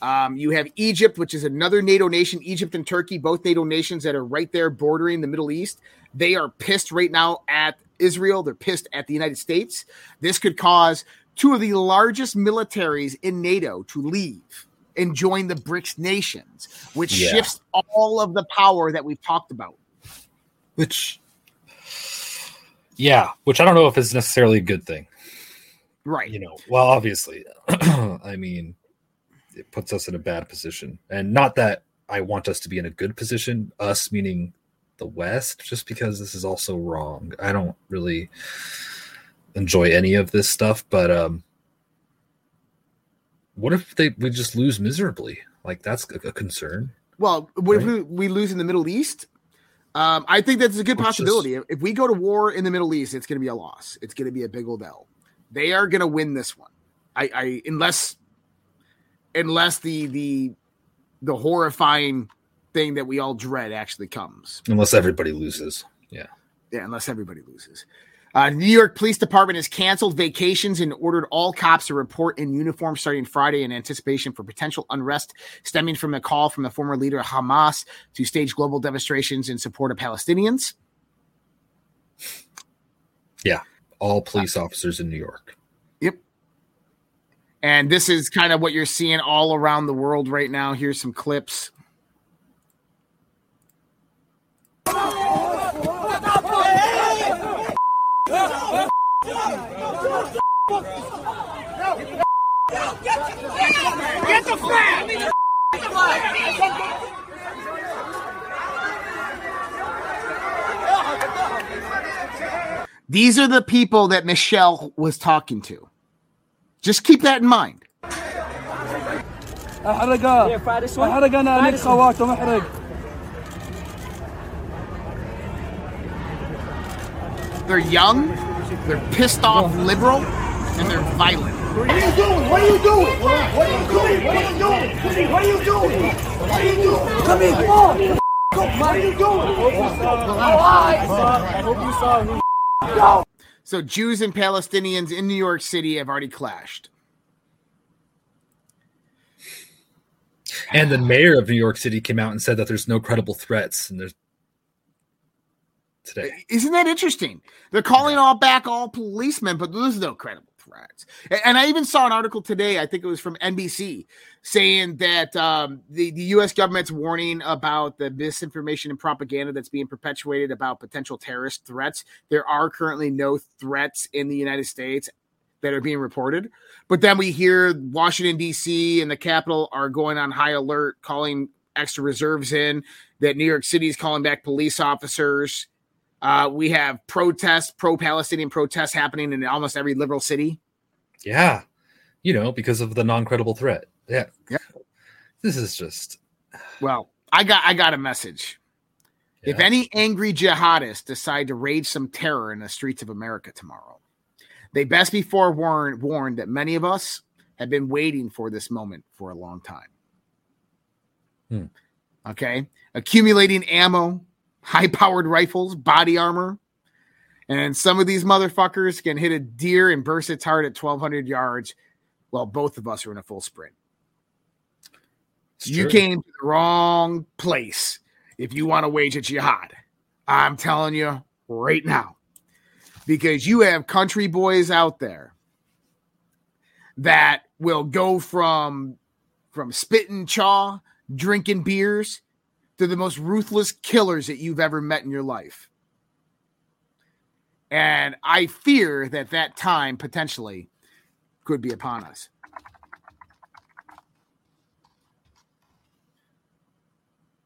Um, you have Egypt, which is another NATO nation, Egypt and Turkey, both NATO nations that are right there bordering the Middle East. They are pissed right now at Israel. They're pissed at the United States. This could cause two of the largest militaries in NATO to leave and join the BRICS nations, which Yeah. shifts all of the power that we've talked about. Which, yeah, which I don't know if is necessarily a good thing. Right. You know, well, obviously, [CLEARS THROAT] I mean, it puts us in a bad position, and not that I want us to be in a good position. Us meaning the West, just because this is also wrong. I don't really enjoy any of this stuff, but um, what if they we just lose miserably? Like that's a, concern. Well, what if we, we lose in the Middle East? Um, I think that's a good Which is- possibility. If we go to war in the Middle East, it's going to be a loss. It's going to be a big old L. They are going to win this one. I, I unless unless the the the horrifying thing that we all dread actually comes. Unless everybody loses. Yeah. Yeah, unless everybody loses. Uh, New York Police Department has canceled vacations and ordered all cops to report in uniform starting Friday in anticipation for potential unrest stemming from a call from the former leader of Hamas to stage global demonstrations in support of Palestinians. Yeah, all police officers in New York. Yep. And this is kind of what you're seeing all around the world right now. Here's some clips. These are the people that Michelle was talking to. Just keep that in mind. احرقه احرقنا عليك خواتم احرق They're young, they're pissed off liberal, and they're violent. What are you doing? What are you doing? What are you doing? What are you doing? What are you doing? What are you doing? Come here, come on. What are you doing? I hope you saw So Jews and Palestinians in New York City have already clashed. And the mayor of New York City came out and said that there's no credible threats and there's today. Isn't that interesting? They're calling all back all policemen, but there's no credible threats. A- And I even saw an article today, I think it was from NBC, saying that um, the, the U.S. government's warning about the misinformation and propaganda that's being perpetuated about potential terrorist threats. There are currently no threats in the United States that are being reported. But then we hear Washington, D.C. and the Capitol are going on high alert, calling extra reserves in, that New York City is calling back police officers. Uh, we have protests, pro Palestinian protests happening in almost every liberal city. Yeah. You know, because of the non credible threat. Yeah. Yeah. This is just Well, I got I got a message. If any angry jihadists decide to rage some terror in the streets of America tomorrow, they best be forewarned warned that many of us have been waiting for this moment for a long time. Hmm. Okay, accumulating ammo, high-powered rifles, body armor, and some of these motherfuckers can hit a deer and burst its heart at 1,200 yards, while both of us are in a full sprint. It's You true. came to the wrong place if you want to wage a jihad. I'm telling you right now. because you have country boys out there that will go from from spitting chaw, drinking beers to the most ruthless killers that you've ever met in your life. And I fear that that time potentially could be upon us.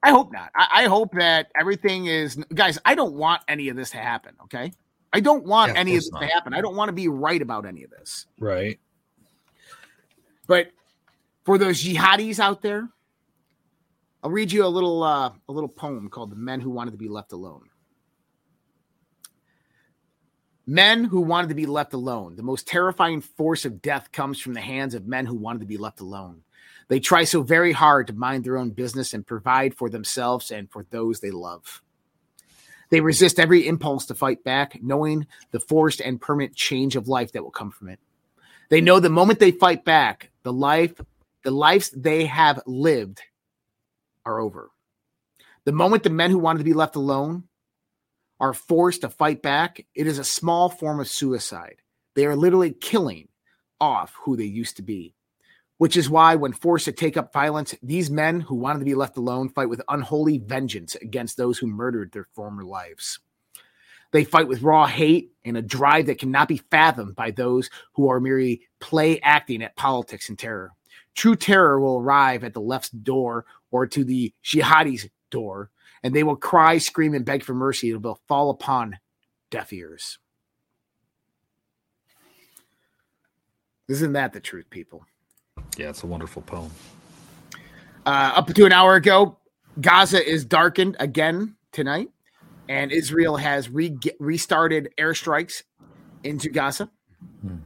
I hope not. I, I, hope that everything is, guys. I don't want any of this to happen. Okay, I don't want yeah, any of this not. to happen. I don't want to be right about any of this. Right. But for those jihadis out there, I'll read you a little uh, a little poem called "The Men Who Wanted to Be Left Alone." Men who wanted to be left alone. The most terrifying force of death comes from the hands of men who wanted to be left alone. They try so very hard to mind their own business and provide for themselves and for those they love. They resist every impulse to fight back, knowing the forced and permanent change of life that will come from it. They know the moment they fight back, the life, the lives they have lived are over. The moment the men who wanted to be left alone are forced to fight back, it is a small form of suicide. They are literally killing off who they used to be which is why, when forced to take up violence, these men who wanted to be left alone fight with unholy vengeance against those who murdered their former lives. They fight with raw hate and a drive that cannot be fathomed by those who are merely play acting at politics and terror. True terror will arrive at the left's door or to the jihadi's door, and they will cry, scream, and beg for mercy. It will fall upon deaf ears. Isn't that the truth, people? Yeah, it's a wonderful poem. Uh, up to an hour ago, Gaza is darkened again tonight, and Israel has re- restarted airstrikes into Gaza. Hmm.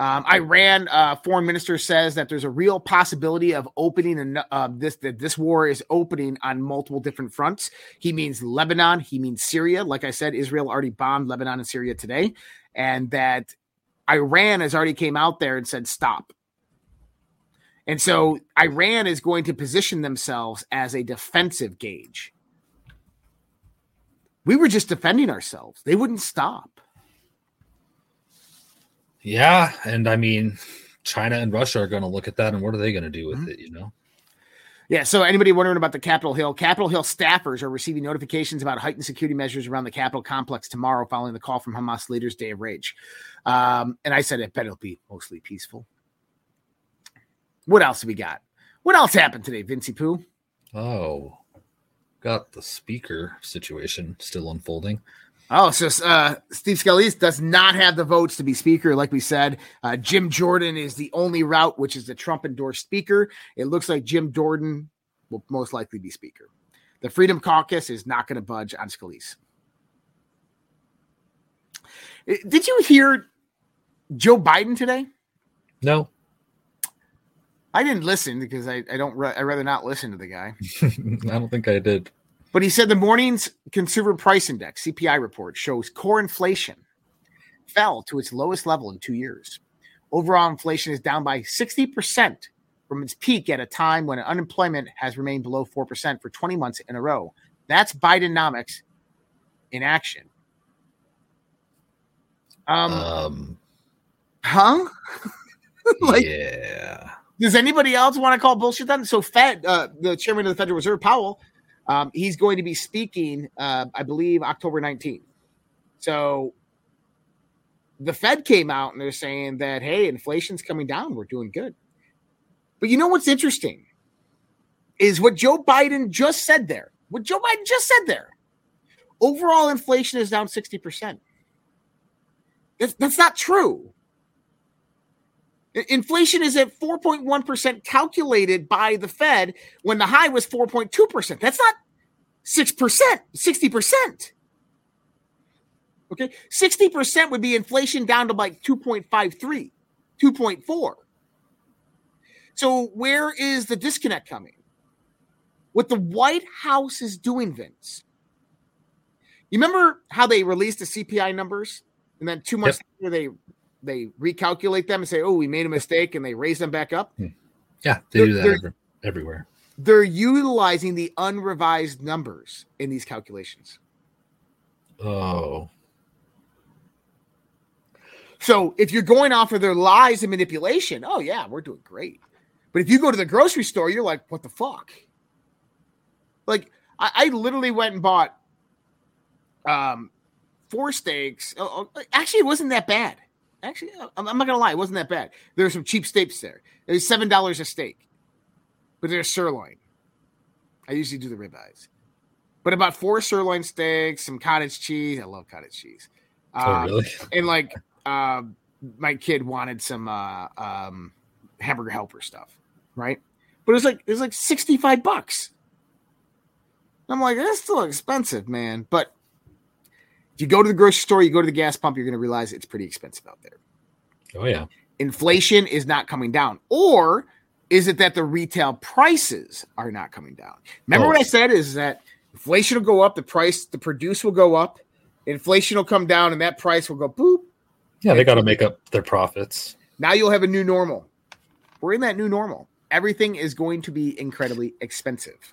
Um, Iran uh, foreign minister says that there's a real possibility of opening an, uh, this that this war is opening on multiple different fronts. He means Lebanon, he means Syria. Like I said, Israel already bombed Lebanon and Syria today, and that Iran has already came out there and said stop. And so Iran is going to position themselves as a defensive gauge. We were just defending ourselves. They wouldn't stop. Yeah, and I mean, China and Russia are going to look at that, and what are they going to do with mm-hmm. it? You know. Yeah. So, anybody wondering about the Capitol Hill? Capitol Hill staffers are receiving notifications about heightened security measures around the Capitol complex tomorrow, following the call from Hamas leaders' Day of Rage. Um, and I said, I bet it'll be mostly peaceful. What else we got? What else happened today, Vincey Pooh? Oh, got the speaker situation still unfolding. Oh, so uh, Steve Scalise does not have the votes to be speaker, like we said. Uh, Jim Jordan is the only route, which is the Trump endorsed speaker. It looks like Jim Jordan will most likely be speaker. The Freedom Caucus is not going to budge on Scalise. Did you hear Joe Biden today? No. I didn't listen because I, I don't I rather not listen to the guy. [LAUGHS] I don't think I did. But he said the morning's consumer price index CPI report shows core inflation fell to its lowest level in 2 years. Overall inflation is down by 60% from its peak at a time when unemployment has remained below 4% for 20 months in a row. That's Bidenomics in action. Um, um huh? [LAUGHS] like, yeah. Does anybody else want to call bullshit then? So Fed, uh, the chairman of the Federal Reserve, Powell, um, he's going to be speaking, uh, I believe, October 19th. So the Fed came out and they're saying that, hey, inflation's coming down. We're doing good. But you know what's interesting is what Joe Biden just said there. What Joe Biden just said there. Overall inflation is down 60%. That's, that's not true. Inflation is at 4.1% calculated by the Fed when the high was 4.2%. That's not 6%, 60%. Okay. 60% would be inflation down to like 2.53, 2.4. So where is the disconnect coming? What the White House is doing, Vince. You remember how they released the CPI numbers and then two months yep. later they they recalculate them and say, "Oh, we made a mistake," and they raise them back up. Hmm. Yeah, they they're, do that every, everywhere. They're utilizing the unrevised numbers in these calculations. Oh, So if you're going off of their lies and manipulation, oh yeah, we're doing great. But if you go to the grocery store, you're like, what the fuck? Like I, I literally went and bought um four steaks. Oh, oh, actually, it wasn't that bad. Actually, I'm, not gonna lie, it wasn't that bad. There were some cheap steaks there. It was seven dollars a steak, but they're sirloin. I usually do the ribeyes, but about four sirloin steaks, some cottage cheese. I love cottage cheese. Oh, Um, really? [LAUGHS] And like, uh, my kid wanted some uh, um, hamburger helper stuff, right? But it was like it was like sixty five bucks. I'm like, that's still expensive, man. But if you go to the grocery store, you go to the gas pump, you're going to realize it's pretty expensive out there. Oh yeah. Inflation is not coming down, or is it that the retail prices are not coming down? Remember what I said is that inflation will go up, the price, the produce will go up, inflation will come down, and that price will go boop. Yeah, they got to make up their profits. Now you'll have a new normal. We're in that new normal. Everything is going to be incredibly expensive.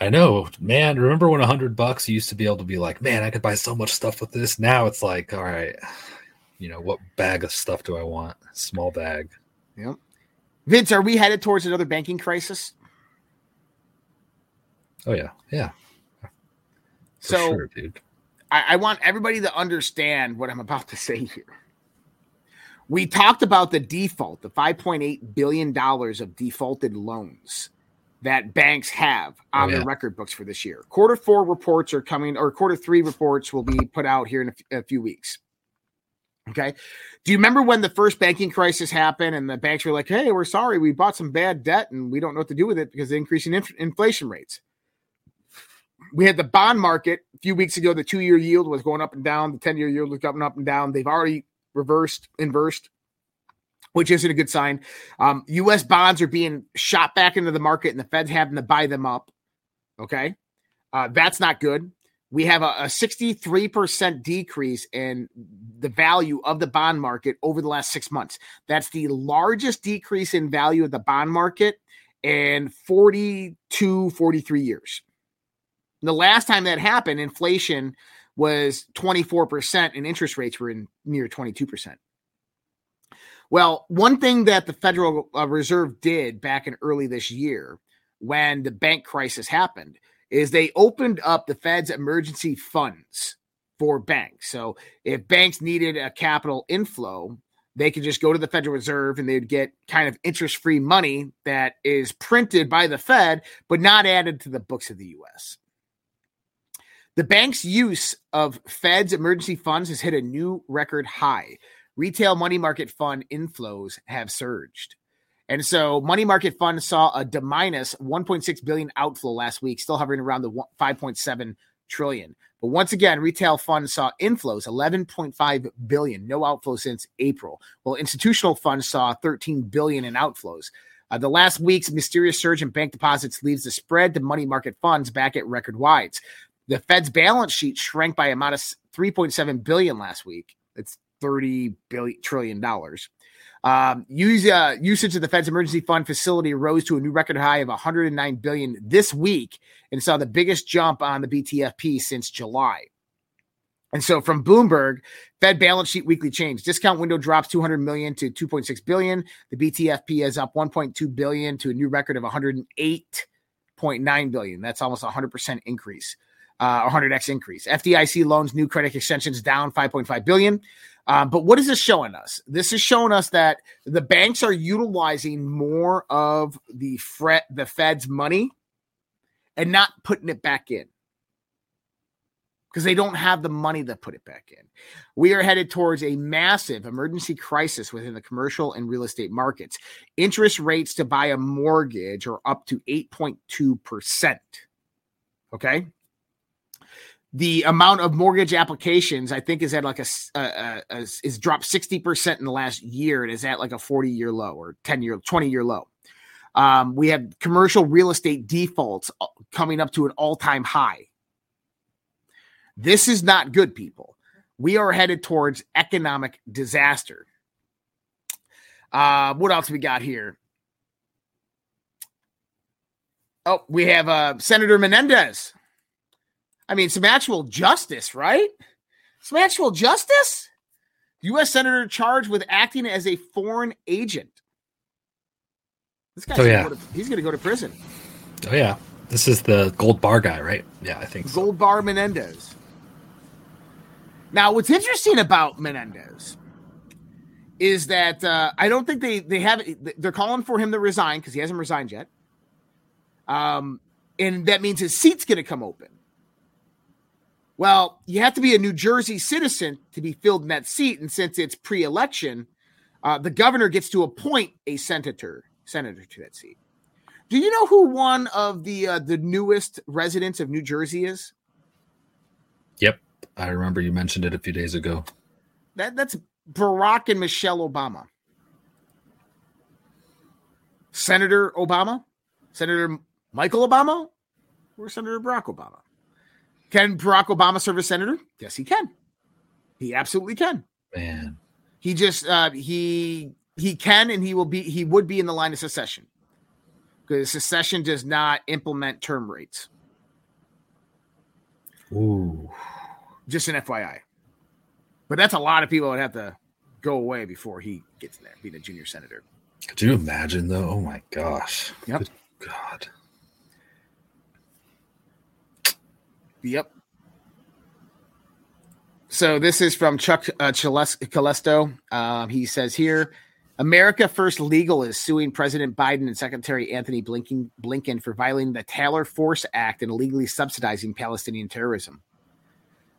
I know, man. Remember when a hundred bucks you used to be able to be like, man, I could buy so much stuff with this. Now it's like, all right, [SIGHS] you know, what bag of stuff do I want? Small bag. Yep. Vince, are we headed towards another banking crisis? Oh yeah, yeah. For So sure, dude. I, I want everybody to understand what I'm about to say here. We talked about the default, the $5.8 billion of defaulted loans that banks have on Oh, their record books for this year. Quarter four reports are coming, or quarter three reports will be put out here in a few weeks. Okay. Do you remember when the first banking crisis happened and the banks were like, hey, we're sorry, we bought some bad debt and we don't know what to do with it because of the increasing inf- inflation rates? We had the bond market a few weeks ago. The two year yield was going up and down. The 10 year yield was going up and down. They've already reversed, inversed, which isn't a good sign. Um, US bonds are being shot back into the market and the Fed's having to buy them up. Okay. Uh, that's not good. We have a, a 63% decrease in the value of the bond market over the last six months. That's the largest decrease in value of the bond market in 42, 43 years. And The last time that happened, inflation was 24% and interest rates were in near 22%. Well, one thing that the Federal uh, Reserve did back in early this year when the bank crisis happened is they opened up the Fed's emergency funds for banks. So if banks needed a capital inflow, they could just go to the Federal Reserve and they'd get kind of interest free money that is printed by the Fed, but not added to the books of the US. The bank's use of Fed's emergency funds has hit a new record high. Retail money market fund inflows have surged. And so money market funds saw a D minus 1.6 billion outflow last week, still hovering around the 5.7 trillion. But once again, retail funds saw inflows 11.5 billion, no outflow since April. Well, institutional funds saw 13 billion in outflows. Uh, the last week's mysterious surge in bank deposits leaves the spread to money market funds back at record wides. The Fed's balance sheet shrank by a modest 3.7 billion last week. It's 30 billion trillion dollars. Um, use, uh, usage of the Fed's emergency fund facility rose to a new record high of 109 billion this week and saw the biggest jump on the BTFP since July. And so from Bloomberg, Fed balance sheet weekly change. Discount window drops 200 million to 2.6 billion. The BTFP is up 1.2 billion to a new record of 108.9 billion. That's almost 100% increase. Uh, 100x increase. FDIC loans, new credit extensions down 5.5 billion. Uh, but what is this showing us? This is showing us that the banks are utilizing more of the the Fed's money and not putting it back in because they don't have the money to put it back in. We are headed towards a massive emergency crisis within the commercial and real estate markets. Interest rates to buy a mortgage are up to 8.2%. Okay the amount of mortgage applications I think is at like a, a, a, a is dropped 60% in the last year. and is at like a 40 year low or 10 year, 20 year low. Um, we have commercial real estate defaults uh, coming up to an all time high. This is not good, people. We are headed towards economic disaster. Uh, what else we got here? Oh, we have uh, Senator Menendez. I mean, some actual justice, right? Some actual justice. U.S. senator charged with acting as a foreign agent. This guy's Oh, gonna yeah. go to, he's going to go to prison. Oh yeah, this is the gold bar guy, right? Yeah, I think so. Gold Bar Menendez. Now, what's interesting about Menendez is that uh, I don't think they they have they're calling for him to resign because he hasn't resigned yet. Um, and that means his seat's going to come open. Well, you have to be a New Jersey citizen to be filled in that seat, and since it's pre-election, uh, the governor gets to appoint a senator senator to that seat. Do you know who one of the uh, the newest residents of New Jersey is? Yep, I remember you mentioned it a few days ago. That that's Barack and Michelle Obama. Senator Obama, Senator Michael Obama, or Senator Barack Obama. Can Barack Obama serve as senator? Yes, he can. He absolutely can. Man, He just uh, he he can and he will be he would be in the line of secession because secession does not implement term rates. ooh, Just an FYI. But that's a lot of people would have to go away before he gets there, being a junior senator. could you imagine though? Oh my gosh, Yep. Good God, Yep. So this is from Chuck uh. Um, he says here, America First Legal is suing President Biden and Secretary Antony Blinken, Blinken for violating the Taylor Force Act and illegally subsidizing Palestinian terrorism.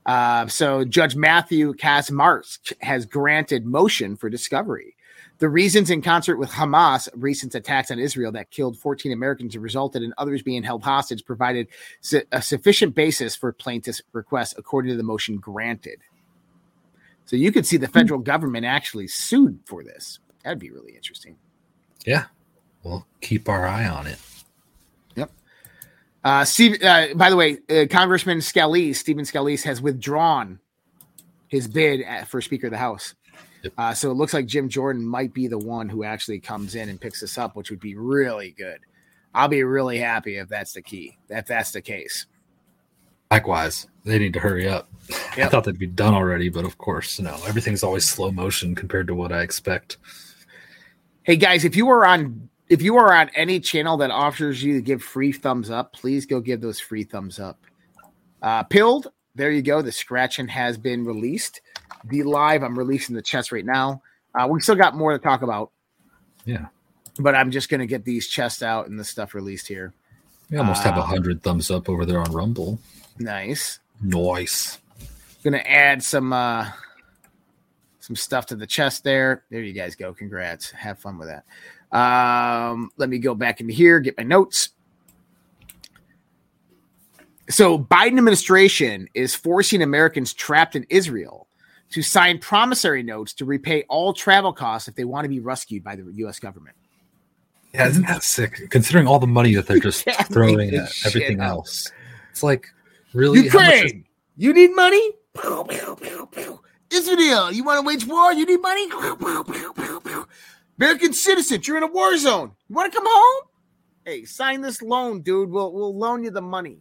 Uh, so Judge Matthew Kacsmaryk has granted motion for discovery. The reasons, in concert with Hamas' recent attacks on Israel that killed 14 Americans and resulted in others being held hostage, provided su- a sufficient basis for plaintiff's request, according to the motion granted. So you could see the federal government actually sued for this. That'd be really interesting. yeah. We'll keep our eye on it. Yep. Uh, Steve, uh, by the way, uh, Congressman Scalise, Stephen Scalise, has withdrawn his bid at, for Speaker of the House. Yep. Uh, so it looks like Jim Jordan might be the one who actually comes in and picks this up, which would be really good. I'll be really happy if that's the key. If that's the case. Likewise, they need to hurry up. I thought they'd be done already, but of course, no. Everything's always slow motion compared to what I expect. Hey guys, if you are on if you are on any channel that offers you to give free thumbs up, please go give those free thumbs up. Uh pilled, there you go. The scratching has been released. DLive. I'm releasing the chest right now. Uh, we still got more to talk about, Yeah, but I'm just gonna get these chests out and the stuff released here. we almost have Uh, a hundred thumbs up over there on Rumble. Nice. Nice. Gonna add some uh some stuff to the chest there. There you guys go. Congrats. Have fun with that. Um, let me go back into here, get my notes. So Biden administration is forcing Americans trapped in Israel to sign promissory notes to repay all travel costs if they want to be rescued by the US government. Yeah, isn't that sick? Considering all the money that they're [LAUGHS] just Yeah, throwing at everything up. else. It's like, really? Much is- Ukraine, you need money? Pew, pew, pew, pew. Israel, you want to wage war? You need money? American citizens, you're in a war zone. You want to come home? Hey, sign this loan, dude. We'll we'll loan you the money.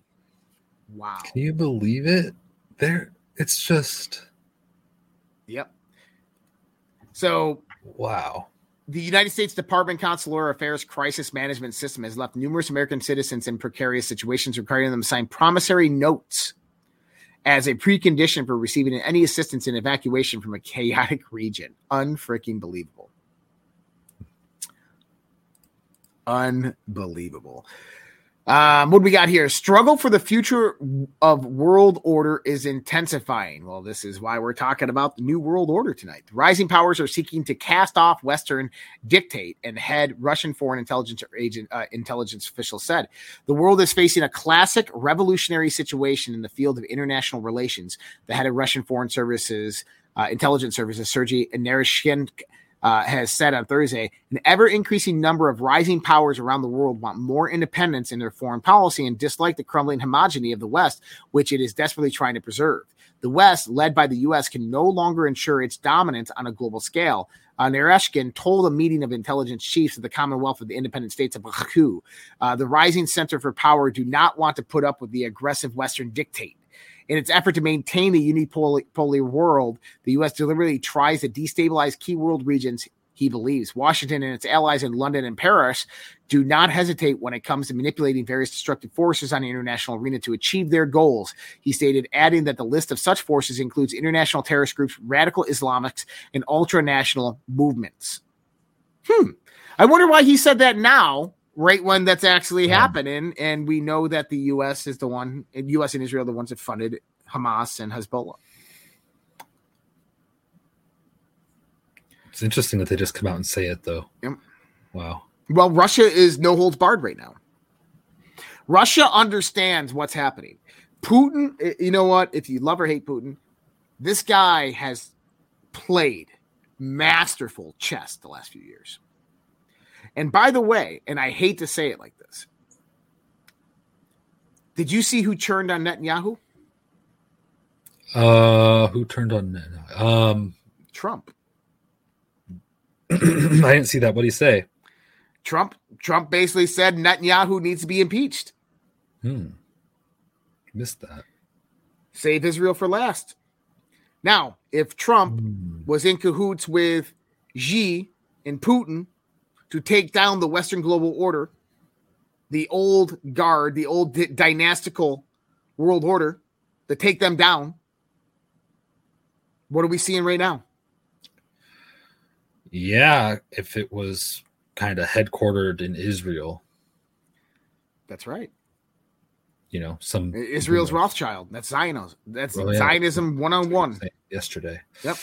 Wow. Can you believe it? There, it's just Yep. So wow. the United States Department Consular Affairs Crisis Management System has left numerous American citizens in precarious situations, requiring them to sign promissory notes as a precondition for receiving any assistance in evacuation from a chaotic region. Unfreaking believable. Unbelievable. Um, what do we got here? Struggle for the future of world order is intensifying. Well, this is why we're talking about the new world order tonight. The rising powers are seeking to cast off Western dictate and head Russian foreign intelligence agent uh, intelligence official said. The world is facing a classic revolutionary situation in the field of international relations. The head of Russian foreign services uh, intelligence services, Sergei Naryshkin, uh, has said on Thursday, an ever increasing number of rising powers around the world want more independence in their foreign policy and dislike the crumbling homogeny of the West, which it is desperately trying to preserve. The West, led by the U.S., can no longer ensure its dominance on a global scale. Uh, told a meeting of intelligence chiefs of the Commonwealth of the Independent States of Baku, uh, the rising center for power do not want to put up with the aggressive Western dictate. In its effort to maintain the unipolar world, the U.S. deliberately tries to destabilize key world regions. He believes Washington and its allies in London and Paris do not hesitate when it comes to manipulating various destructive forces on the international arena to achieve their goals. He stated, adding that the list of such forces includes international terrorist groups, radical Islamics, and ultra national movements. Hmm. I wonder why he said that now, right when that's actually Yeah. happening. And we know that the U.S. is the one, and U.S. and Israel, are the ones that funded Hamas and Hezbollah. It's interesting that they just come out and say it, though. Yep. Wow. Well, Russia is no holds barred right now. Russia understands what's happening. Putin, eh, you know what? If you love or hate Putin, this guy has played masterful chess the last few years. And by the way, and I hate to say it like this, did you see who turned on Netanyahu? Uh, who turned on? that? Um, Trump. [CLEARS THROAT] I didn't see that. What do you say? Trump. Trump basically said Netanyahu needs to be impeached. Hmm. Missed that. Save Israel for last. Now, if Trump Hmm. was in cahoots with Xi and Putin to take down the Western global order, the old guard, the old di- dynastical world order, to take them down, what are we seeing right now? Yeah, if it was kind of headquartered in Israel, That's right. you know, some Israel's who knows, Rothschild. That's Zionism. That's Well, yeah. Zionism one on one. yesterday. Yep.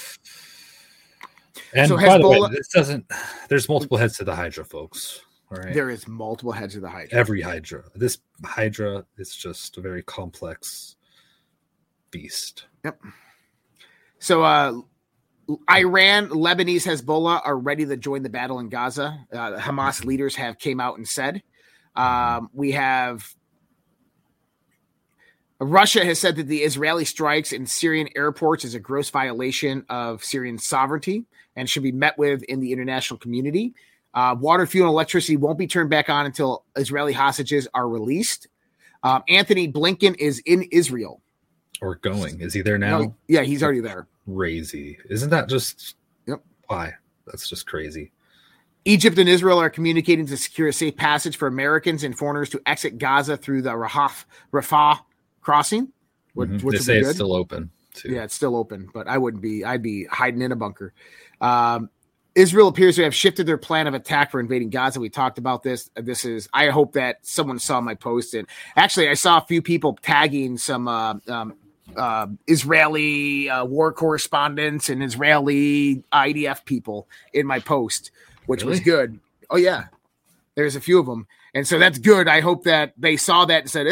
And So by the way, this doesn't. There's multiple heads to the Hydra, folks. All right. There is multiple heads of the Hydra. Every Hydra. This Hydra is just a very complex beast. Yep. So, uh, Iran, Lebanese, Hezbollah are ready to join the battle in Gaza. Uh, Hamas leaders have came out and said. Um, we have Russia has said that the Israeli strikes in Syrian airports is a gross violation of Syrian sovereignty and should be met with in the international community. Uh, water, fuel, and electricity won't be turned back on until Israeli hostages are released. Um, Antony Blinken is in Israel. Or going. Is he there now? No, yeah, he's already there. Crazy. Isn't that just Yep. why? That's just crazy. Egypt and Israel are communicating to secure a safe passage for Americans and foreigners to exit Gaza through the Rafah, Rafah crossing, which, Mhm. which They say it's still open too. yeah, it's still open, but I wouldn't be. I'd be hiding in a bunker. Um, Israel appears to have shifted their plan of attack for invading Gaza. We talked about this. This is. I hope that someone saw my post. And actually, I saw a few people tagging some uh, um, uh, Israeli uh, war correspondents and Israeli IDF people in my post, which was good. Oh yeah, there's a few of them, and so that's good. I hope that they saw that and said,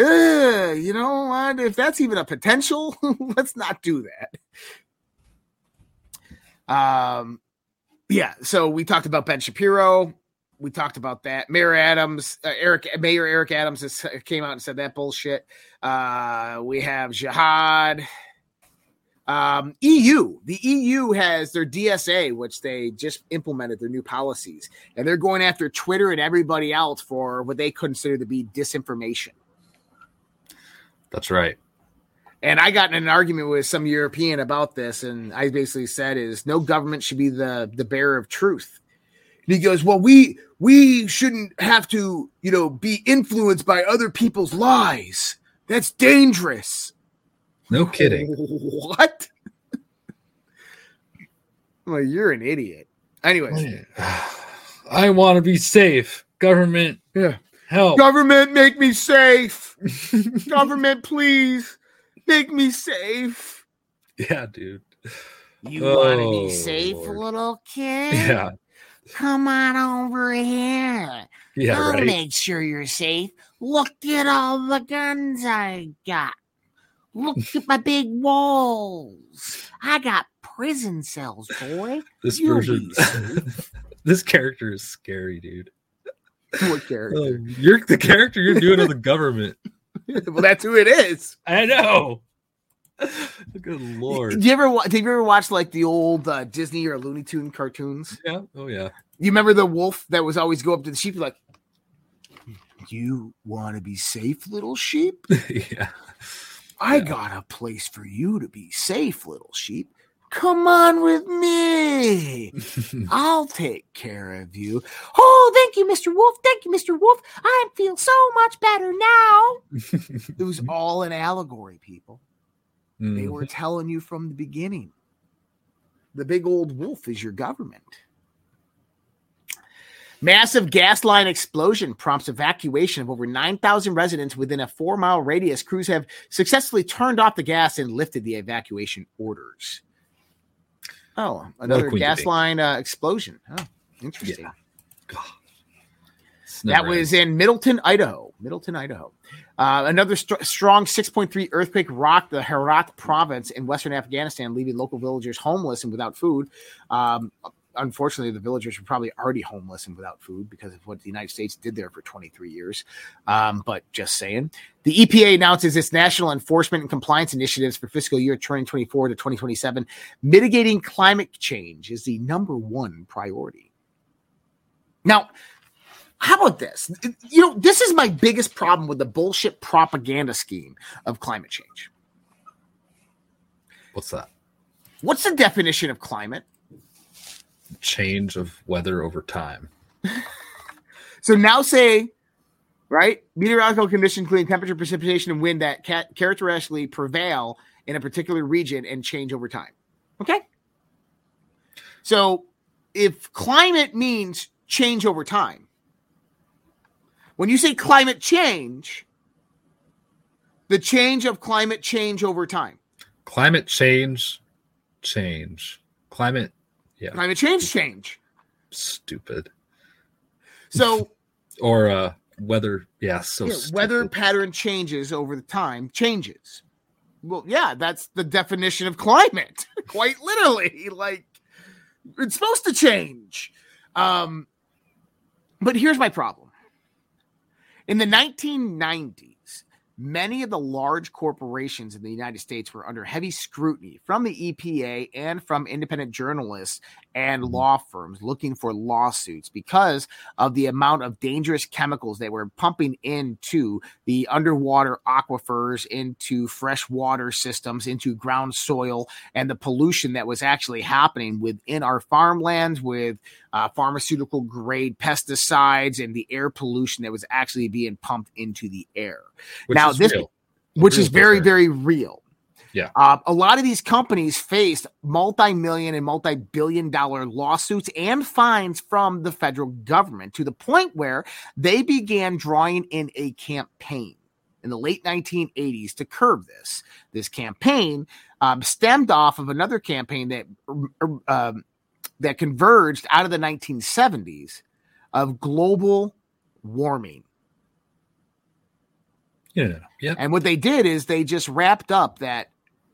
you know what? If that's even a potential, [LAUGHS] let's not do that." Um, yeah. So we talked about Ben Shapiro. We talked about that. Mayor Adams, uh, Eric, Mayor Eric Adams has, came out and said that bullshit. Uh, we have Jihad. Um, EU, the EU has their DSA, which they just implemented their new policies, and they're going after Twitter and everybody else for what they consider to be disinformation. That's right. And I got in an argument with some European about this, and I basically said is no government should be the the bearer of truth. And he goes, Well, we we shouldn't have to, you know, be influenced by other people's lies. That's dangerous. No kidding. [LAUGHS] What? [LAUGHS] well, you're an idiot. Anyways, [SIGHS] I want to be safe. Government, yeah. help. Government, make me safe. [LAUGHS] Government, please make me safe. Yeah, dude. You want to Oh, be safe, Lord. little kid? Yeah. Come on over here. Yeah, I'll right. make sure you're safe. Look at all the guns I got. Look at my big walls. I got prison cells, boy. This You'll version, [LAUGHS] this character is scary, dude. what character? Oh, you're the character you're doing of the government. [LAUGHS] well, that's who it is. I know. Good lord. Did you ever wa- did you ever watch like the old uh, Disney or Looney Tune cartoons? Yeah. Oh yeah. You remember the wolf that was always go up to the sheep like, "You want to be safe, little sheep? [LAUGHS] yeah. I got a place for you to be safe, little sheep. Come on with me. [LAUGHS] I'll take care of you. Oh, thank you, Mr. Wolf. Thank you, Mr. Wolf. I feel so much better now. [LAUGHS] it was all an allegory, people. They Mm. were telling you from the beginning. The big old wolf is your government. Massive gas line explosion prompts evacuation of over 9,000 residents within a four mile radius. Crews have successfully turned off the gas and lifted the evacuation orders. Oh, another gas debate. line uh, explosion. Oh, interesting. It's That was ends. in Middleton, Idaho. Middleton, Idaho. Uh, another str- strong 6.3 earthquake rocked the Herat province in western Afghanistan, leaving local villagers homeless and without food. Um, unfortunately, the villagers were probably already homeless and without food because of what the United States did there for 23 years. Um, but just saying. The EPA announces its national enforcement and compliance initiatives for fiscal year 2024 to 2027. Mitigating climate change is the number one priority. Now, how about this? You know, this is my biggest problem with the bullshit propaganda scheme of climate change. What's that? What's the definition of climate? Change of weather over time. [LAUGHS] So now say, right, meteorological conditions, including temperature, precipitation, and wind that ca- characteristically prevail in a particular region and change over time. Okay. So if climate means change over time, when you say climate change, the change of climate change over time, Climate change, change. Climate, yeah, climate change change. stupid. So [LAUGHS] Or uh weather, yeah, so Yeah, weather pattern changes over the time changes. Well yeah that's the definition of climate [LAUGHS] quite literally like it's supposed to change. Um but here's my problem. In the 1990s many of the large corporations in the united states were under heavy scrutiny from the epa and from independent journalists and law firms looking for lawsuits because of the amount of dangerous chemicals they were pumping into the underwater aquifers, into freshwater systems, into ground soil, and the pollution that was actually happening within our farmlands with uh, pharmaceutical grade pesticides and the air pollution that was actually being pumped into the air, Which now is this- real. which is very, very real. Yeah. Uh, a lot of these companies faced multi-million and multi-billion dollar lawsuits and fines from the federal government to the point where they began drawing in a campaign in the late 1980s to curb this. This campaign um, stemmed off of another campaign that um, that converged out of the 1970s of global warming. Yeah, yeah. And what they did is they just wrapped up that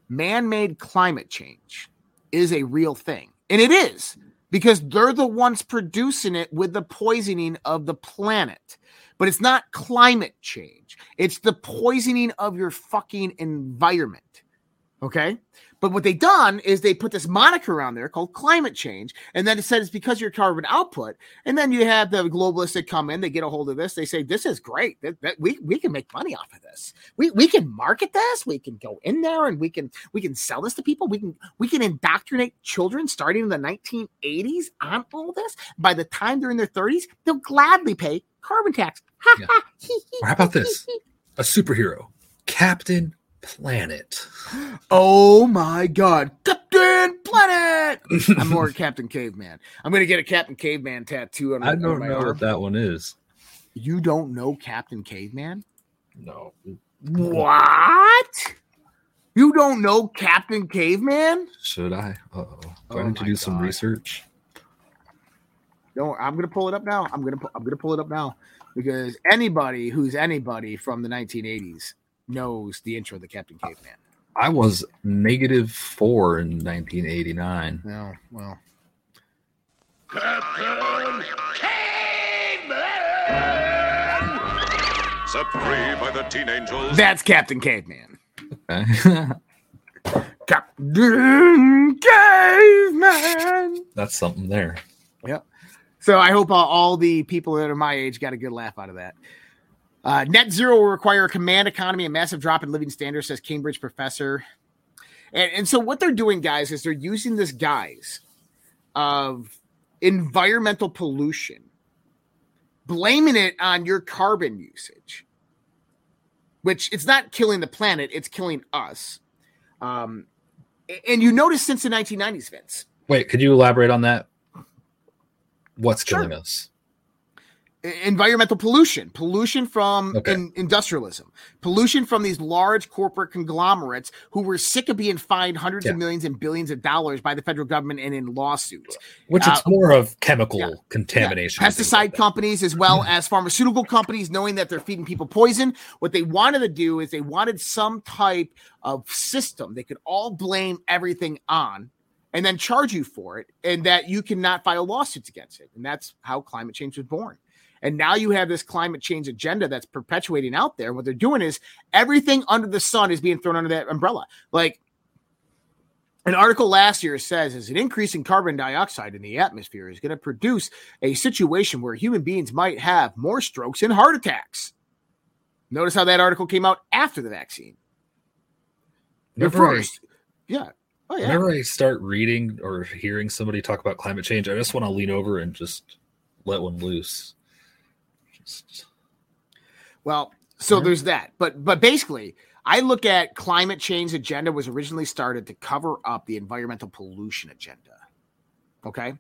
man made climate change is a real thing. And it is because they're the ones producing it with the poisoning of the planet. But it's not climate change, it's the poisoning of your fucking environment. Okay. But what they done is they put this moniker on there called climate change, and then it said it's because of your carbon output. And then you have the globalists that come in, they get a hold of this, they say this is great. That, that we we can make money off of this. We we can market this. We can go in there and we can we can sell this to people. We can we can indoctrinate children starting in the 1980s on all this. By the time they're in their 30s, they'll gladly pay carbon tax. Ha, Yeah. ha, how about this? A superhero, Captain Planet. Oh my god, Captain Planet! [LAUGHS] I'm more Captain Caveman. I'm gonna get a Captain Caveman tattoo on, I don't my know arm. what that one is. You don't know Captain Caveman? No. What? You don't know Captain Caveman? Should I? Uh oh. Do Oh I need to do some God. research? No, I'm gonna pull it up now. I'm gonna I'm gonna pull it up now because anybody who's anybody from the 1980s knows the intro to Captain Caveman. I was negative four in 1989. No, well, Captain Caveman! Set free by the teen angels. that's Captain Caveman. Okay. [LAUGHS] Captain Caveman. That's something there. Yep. So I hope uh, all the people that are my age got a good laugh out of that. Uh, net zero will require a command economy, a massive drop in living standards, says Cambridge professor. And, and so what they're doing, guys, is they're using this guise of environmental pollution, blaming it on your carbon usage, which it's not killing the planet, it's killing us. Um, and you notice since the 1990s, Vince. Wait, could you elaborate on that? What's Sure. killing us? Environmental pollution, pollution from Okay. in- industrialism, pollution from these large corporate conglomerates who were sick of being fined hundreds of millions and billions of dollars by the federal government and in lawsuits. Which Uh, it's more of chemical yeah. contamination. Yeah, pesticide like companies as well as pharmaceutical companies knowing that they're feeding people poison what they wanted to do is they wanted some type of system they could all blame everything on and then charge you for it and that you cannot file lawsuits against it and that's how climate change was born and now you have this climate change agenda that's perpetuating out there what they're doing is everything under the sun is being thrown under that umbrella like an article last year says is an increase in carbon dioxide in the atmosphere is going to produce a situation where human beings might have more strokes and heart attacks. Notice how that article came out after the vaccine. Your Whenever I- first, yeah, oh yeah. Whenever I start reading or hearing somebody talk about climate change, I just want to lean over and just let one loose. Well, so there's that. But but basically, I look at climate change agenda was originally started to cover up the environmental pollution agenda. Okay?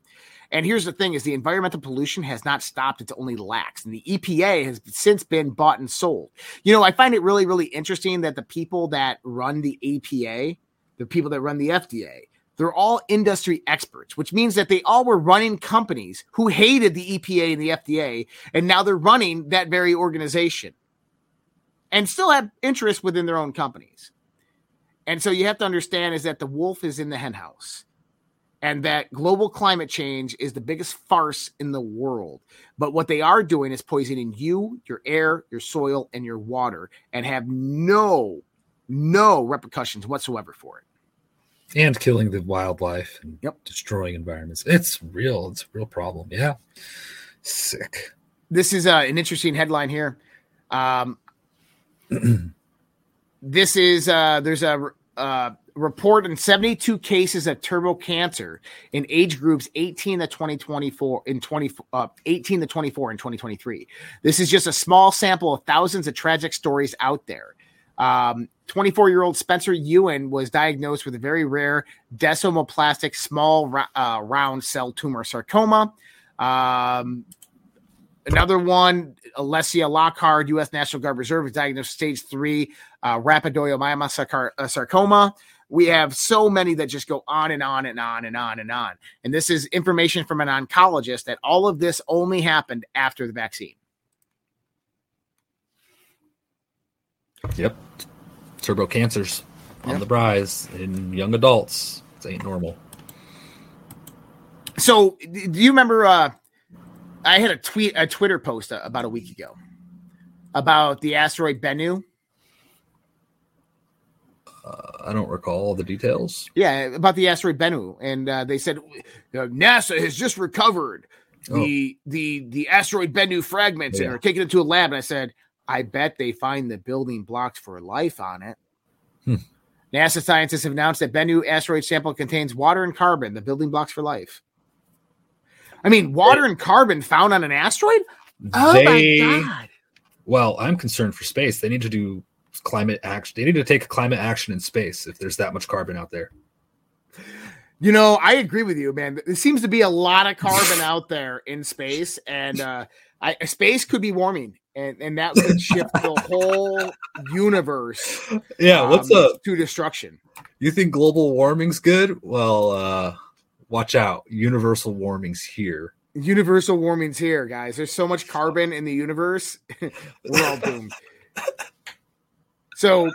And here's the thing is the environmental pollution has not stopped, it's only lax. And the EPA has since been bought and sold. You know, I find it really, really interesting that the people that run the EPA, the people that run the FDA, they're all industry experts, which means that they all were running companies who hated the EPA and the FDA, and now they're running that very organization and still have interest within their own companies. And so you have to understand is that the wolf is in the henhouse and that global climate change is the biggest farce in the world. But what they are doing is poisoning you, your air, your soil, and your water and have no, no repercussions whatsoever for it. And killing the wildlife and Yep. destroying environments. It's real. It's a real problem. Yeah. Sick. this is uh, an interesting headline here. Um, [CLEARS THROAT] this is uh, there's a uh, report in 72 cases of turbo cancer in age groups 18 to 2024 in 20 uh, 18 to 24 in 2023. This is just a small sample of thousands of tragic stories out there. Um, 24 year old Spencer Ewan was diagnosed with a very rare desmoplastic small uh, round cell tumor sarcoma. Um, Another one, Alessia Lockhart, U.S. National Guard Reserve, was diagnosed stage three uh, uh, sarcoma. We have so many that just go on and on and on and on and on. And this is information from an oncologist that all of this only happened after the vaccine. Yep. Turbo cancers on Yep. the rise in young adults. It ain't normal. So, do you remember? Uh, I had a tweet, a Twitter post uh, about a week ago about the asteroid Bennu. Uh, I don't recall all the details. Yeah, about the asteroid Bennu, and uh, they said NASA has just recovered the the the asteroid Bennu fragments and Yeah. are taking it to a lab. And I said, I bet they find the building blocks for life on it. Hmm. NASA scientists have announced that Bennu asteroid sample contains water and carbon, the building blocks for life. I mean, water and carbon found on an asteroid. Oh they, my god! well, I'm concerned for space. They need to do climate action. They need to take climate action in space if there's that much carbon out there. You know, I agree with you, man. There seems to be a lot of carbon [LAUGHS] out there in space, and uh, I, space could be warming, and, and that could shift the [LAUGHS] whole universe Yeah, um, what's up? to destruction. You think global warming's good? Well, uh watch out. Universal warming's here. Universal warming's here, guys. There's so much carbon in the universe, [LAUGHS] we're all doomed. So,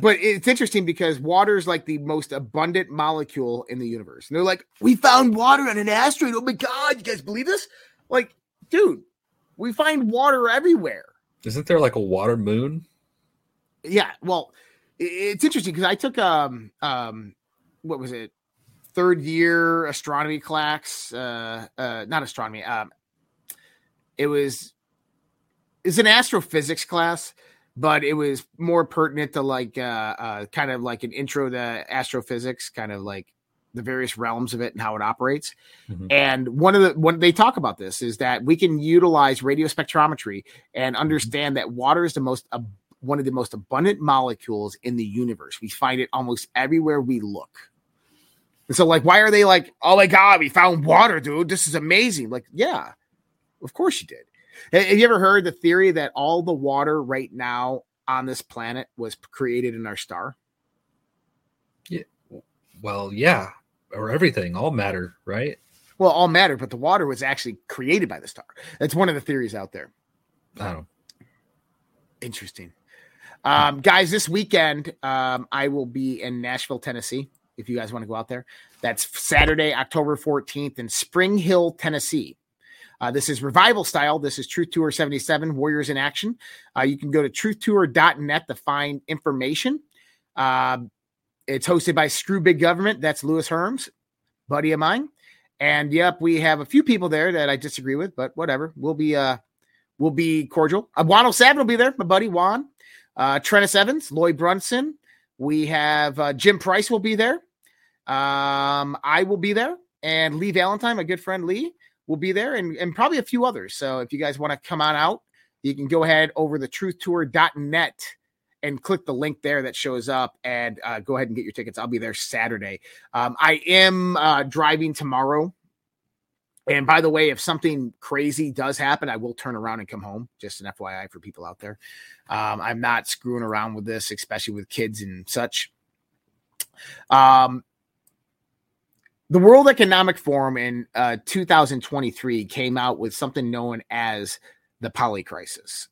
but it's interesting because water is like the most abundant molecule in the universe. And they're like, we found water on an asteroid. Oh my God, you guys believe this? Like, dude, we find water everywhere. Isn't there like a water moon? Yeah, well, it's interesting because I took um um what was it third year astronomy class uh uh not astronomy um it was it's an astrophysics class, but it was more pertinent to like uh, uh, kind of like an intro to astrophysics, kind of like the various realms of it and how it operates. Mhm. And one of the when they talk about this is that we can utilize radio spectrometry and understand that water is the most ab- one of the most abundant molecules in the universe. We find it almost everywhere we look. And so, like, why are they like, oh my god, we found water, dude? This is amazing. Like, yeah, of course you did. Have you ever heard the theory that all the water right now on this planet was created in our star? Yeah. Well, yeah, or everything, all matter, right? Well, all matter, but the water was actually created by the star. That's one of the theories out there. I don't. Interesting. Um, guys, this weekend, um, I will be in Nashville, Tennessee. If you guys want to go out there, that's Saturday, October 14th in Spring Hill, Tennessee. Uh, this is revival style. This is Truth Tour 77 Warriors in Action. Uh, you can go to truthtour.net to find information. Um it's hosted by Screw Big Government. That's Lewis Herms, buddy of mine. And yep, we have a few people there that I disagree with, but whatever. We'll be uh we'll be cordial. Uh, Juan O'Savin will be there, my buddy Juan. Uh Trennis Evans, Lloyd Brunson. We have uh, Jim Price will be there. Um, I will be there, and Lee Valentine, my good friend Lee, will be there, and, and probably a few others. So if you guys want to come on out, you can go ahead over the truthtour.net and click the link there that shows up and uh, go ahead and get your tickets. I'll be there Saturday. Um, I am uh, driving tomorrow. And by the way, if something crazy does happen, I will turn around and come home. Just an FYI for people out there. Um, I'm not screwing around with this, especially with kids and such. Um, the World Economic Forum in uh, 2023 came out with something known as the poly crisis.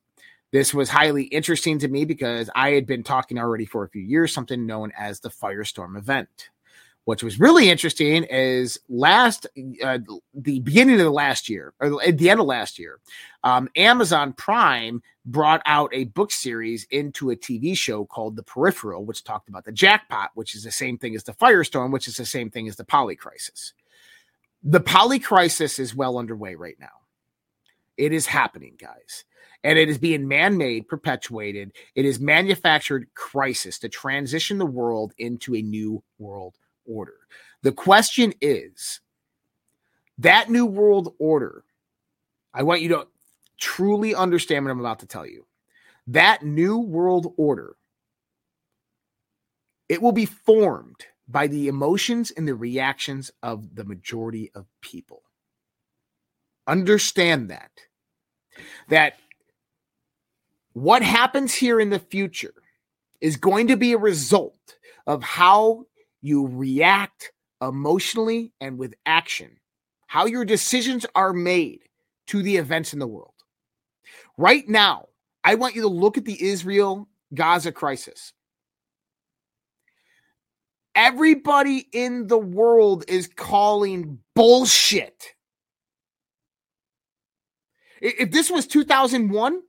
This was highly interesting to me because I had been talking already for a few years, something known as the Firestorm event. What was really interesting is last, uh, the beginning of the last year, or at the end of last year, um, Amazon Prime brought out a book series into a TV show called The Peripheral, which talked about the jackpot, which is the same thing as the Firestorm, which is the same thing as the poly crisis. The poly crisis is well underway right now. It is happening, guys. And it is being man-made perpetuated. It is manufactured crisis to transition the world into a new world order. The question is that new world order i want you to truly understand what i'm about to tell you. That new world order it will be formed by the emotions and the reactions of the majority of people understand that that what happens here in the future is going to be a result of how you react emotionally and with action, how your decisions are made to the events in the world. Right now, I want you to look at the Israel Gaza crisis. Everybody in the world is calling bullshit. If this was 2001,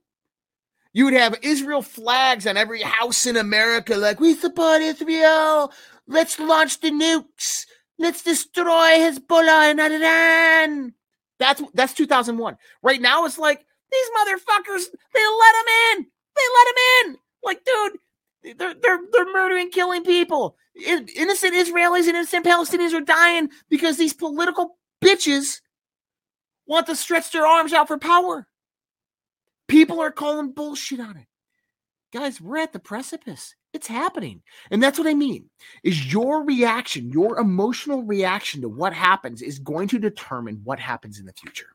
you would have Israel flags on every house in America, like, we support Israel. Let's launch the nukes. Let's destroy Hezbollah and Iran. That's that's 2001. Right now, it's like these motherfuckers. They let them in. They let them in. Like, dude, they're they're they're murdering, killing people. Innocent Israelis and innocent Palestinians are dying because these political bitches want to stretch their arms out for power. People are calling bullshit on it. Guys, we're at the precipice. It's happening. And that's what I mean. Is your reaction, your emotional reaction to what happens is going to determine what happens in the future.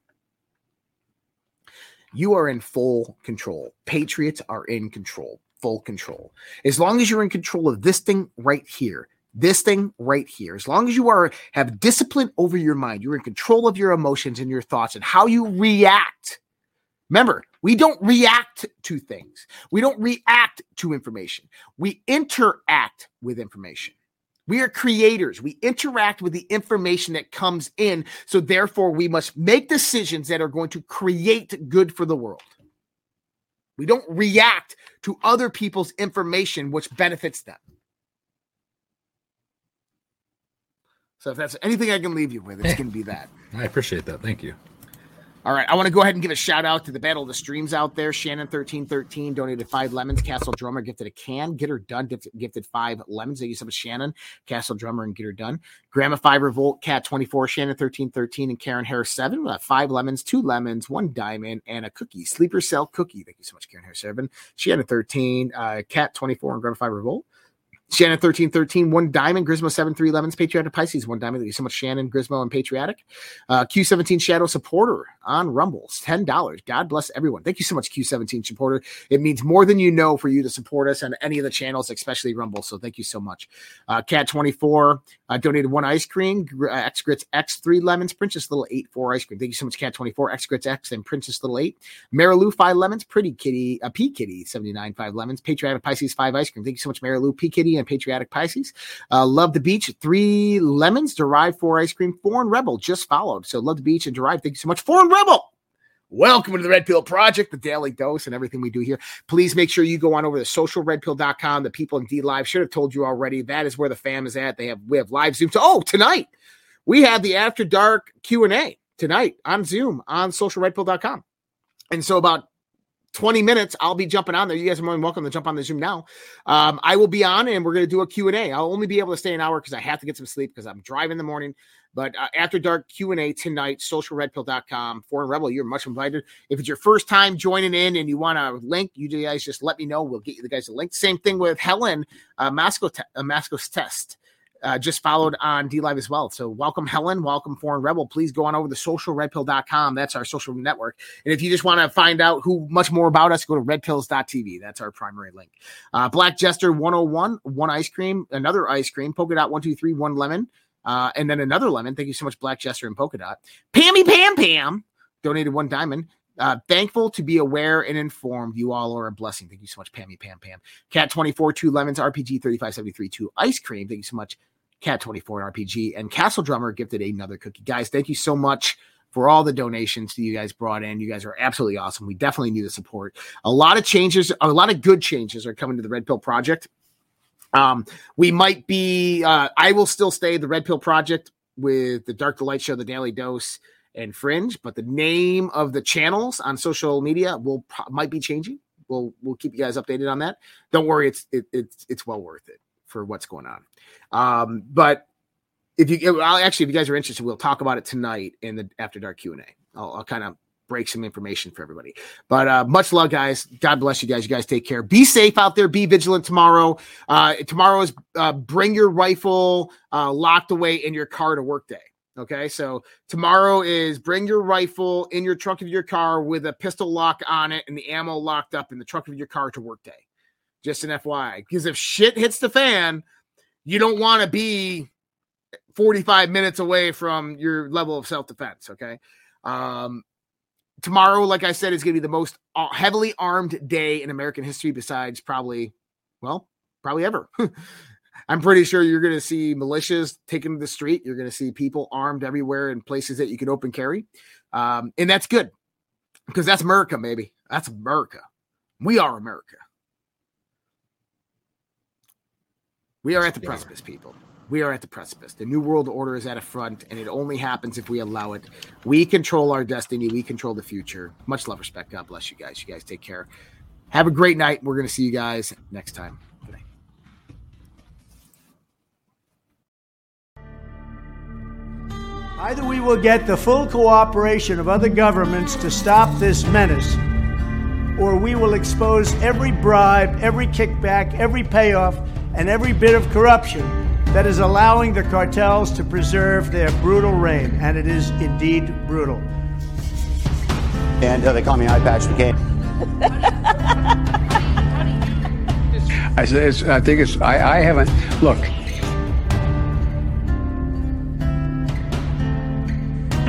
You are in full control. Patriots are in control, full control. As long as you're in control of this thing right here, this thing right here, as long as you are have discipline over your mind, you're in control of your emotions and your thoughts and how you react. Remember, we don't react to things. We don't react to information. We interact with information. We are creators. We interact with the information that comes in. So, therefore, we must make decisions that are going to create good for the world. We don't react to other people's information, which benefits them. So, if that's anything I can leave you with, it's going to be that. [LAUGHS] I appreciate that. Thank you. All right, I want to go ahead and give a shout out to the Battle of the Streams out there. Shannon thirteen thirteen donated five lemons. Castle Drummer gifted a can. Get her done. Gifted five lemons. Thank you so much, Shannon, Castle Drummer, and Get her done. Grandma five revolt cat twenty four. Shannon thirteen thirteen and Karen Harris seven. Uh, five lemons, two lemons, one diamond, and a cookie. Sleeper cell cookie. Thank you so much, Karen Harris seven. Shannon thirteen. Uh, cat twenty four and Grandma five revolt. Shannon thirteen thirteen one diamond, Grismo seven three lemons, Patriotic Pisces one diamond. Thank you so much, Shannon, Grismo, and Patriotic. Uh, Q17 Shadow supporter on Rumbles, ten dollars. God bless everyone. Thank you so much, Q17 supporter. It means more than you know for you to support us on any of the channels, especially Rumble. So thank you so much. Uh, Cat twenty four uh, donated one ice cream, uh, X Grits X three lemons, Princess Little eight four ice cream. Thank you so much, Cat twenty four X Grits X and Princess Little eight. Marilou five lemons, Pretty Kitty, uh, P Kitty seventy nine five lemons, Patriotic Pisces five ice cream. Thank you so much, Marilou P Kitty and Patriotic Pisces. Uh, Love the Beach, three lemons, Derived four ice cream, Foreign Rebel just followed. So Love the Beach and Derived. Thank you so much, Foreign Rebel. Welcome to the Red Pill Project, the daily dose, and everything we do here. Please make sure you go on over to socialredpill.com. The people in DLive should have told you already. That is where the fam is at. They have we have live Zoom. So, oh, tonight we have the After Dark Q and A tonight on Zoom on socialredpill.com. And so about 20 minutes i'll be jumping on there. You guys are more than welcome to jump on the zoom now. Um, i will be on and we're going to do a q&a i'll only be able to stay an hour because i have to get some sleep because i'm driving in the morning. But uh, after dark q&a tonight socialredpill.com foreign rebel you're much invited. If it's your first time joining in and you want a link you guys just let me know. We'll get you the guys a link. Same thing with helen uh, masco te- uh, masco's test uh, just followed on DLive as well. So welcome, Helen. Welcome, Foreign Rebel. Please go on over to socialredpill.com. That's our social network. And if you just want to find out who much more about us, go to redpills.tv. That's our primary link. Uh, Black Jester 101, one ice cream, another ice cream, polka dot 123, one lemon, uh, and then another lemon. Thank you so much, Black Jester and polka dot. Pammy Pam Pam donated one diamond. Uh, thankful to be aware and informed. You all are a blessing. Thank you so much, Pammy Pam Pam. Cat 24, two lemons, RPG 3573, two ice cream. Thank you so much, Cat 24 and RPG. And Castle Drummer gifted another cookie. Guys, thank you so much for all the donations that you guys brought in. You guys are absolutely awesome. We definitely need the support. A lot of changes, a lot of good changes are coming to the Red Pill Project. Um, we might be, uh, I will still stay the Red Pill Project with the Dark Delight Show, the Daily Dose, and Fringe, but the name of the channels on social media will might be changing. We'll we'll keep you guys updated on that. Don't worry, it's it, it's it's well worth it for what's going on. Um, but if you I'll actually, if you guys are interested, we'll talk about it tonight in the After Dark Q and A. I'll, I'll kind of break some information for everybody. But uh, much love, guys. God bless you guys. You guys take care. Be safe out there. Be vigilant tomorrow. Uh, tomorrow is uh, bring your rifle uh, locked away in your car to work day. Okay, so tomorrow is bring your rifle in your trunk of your car with a pistol lock on it and the ammo locked up in the trunk of your car to work day. Just an FYI, because if shit hits the fan, you don't want to be 45 minutes away from your level of self defense. Okay. Um, tomorrow, like I said, is going to be the most uh, heavily armed day in American history, besides probably, well, probably ever. [LAUGHS] I'm pretty sure you're going to see militias taking to the street. You're going to see people armed everywhere in places that you can open carry. Um, and that's good because that's America, maybe. That's America. We are America. We are at the precipice, people. We are at the precipice. The New World Order is at a front, and it only happens if we allow it. We control our destiny. We control the future. Much love, respect. God bless you guys. You guys take care. Have a great night. We're going to see you guys next time. Good night. Either we will get the full cooperation of other governments to stop this menace, or we will expose every bribe, every kickback, every payoff, and every bit of corruption that is allowing the cartels to preserve their brutal reign. And it is indeed brutal. And uh, they call me Eye Patch McCain. [LAUGHS] I said, I think it's, I, I haven't, look,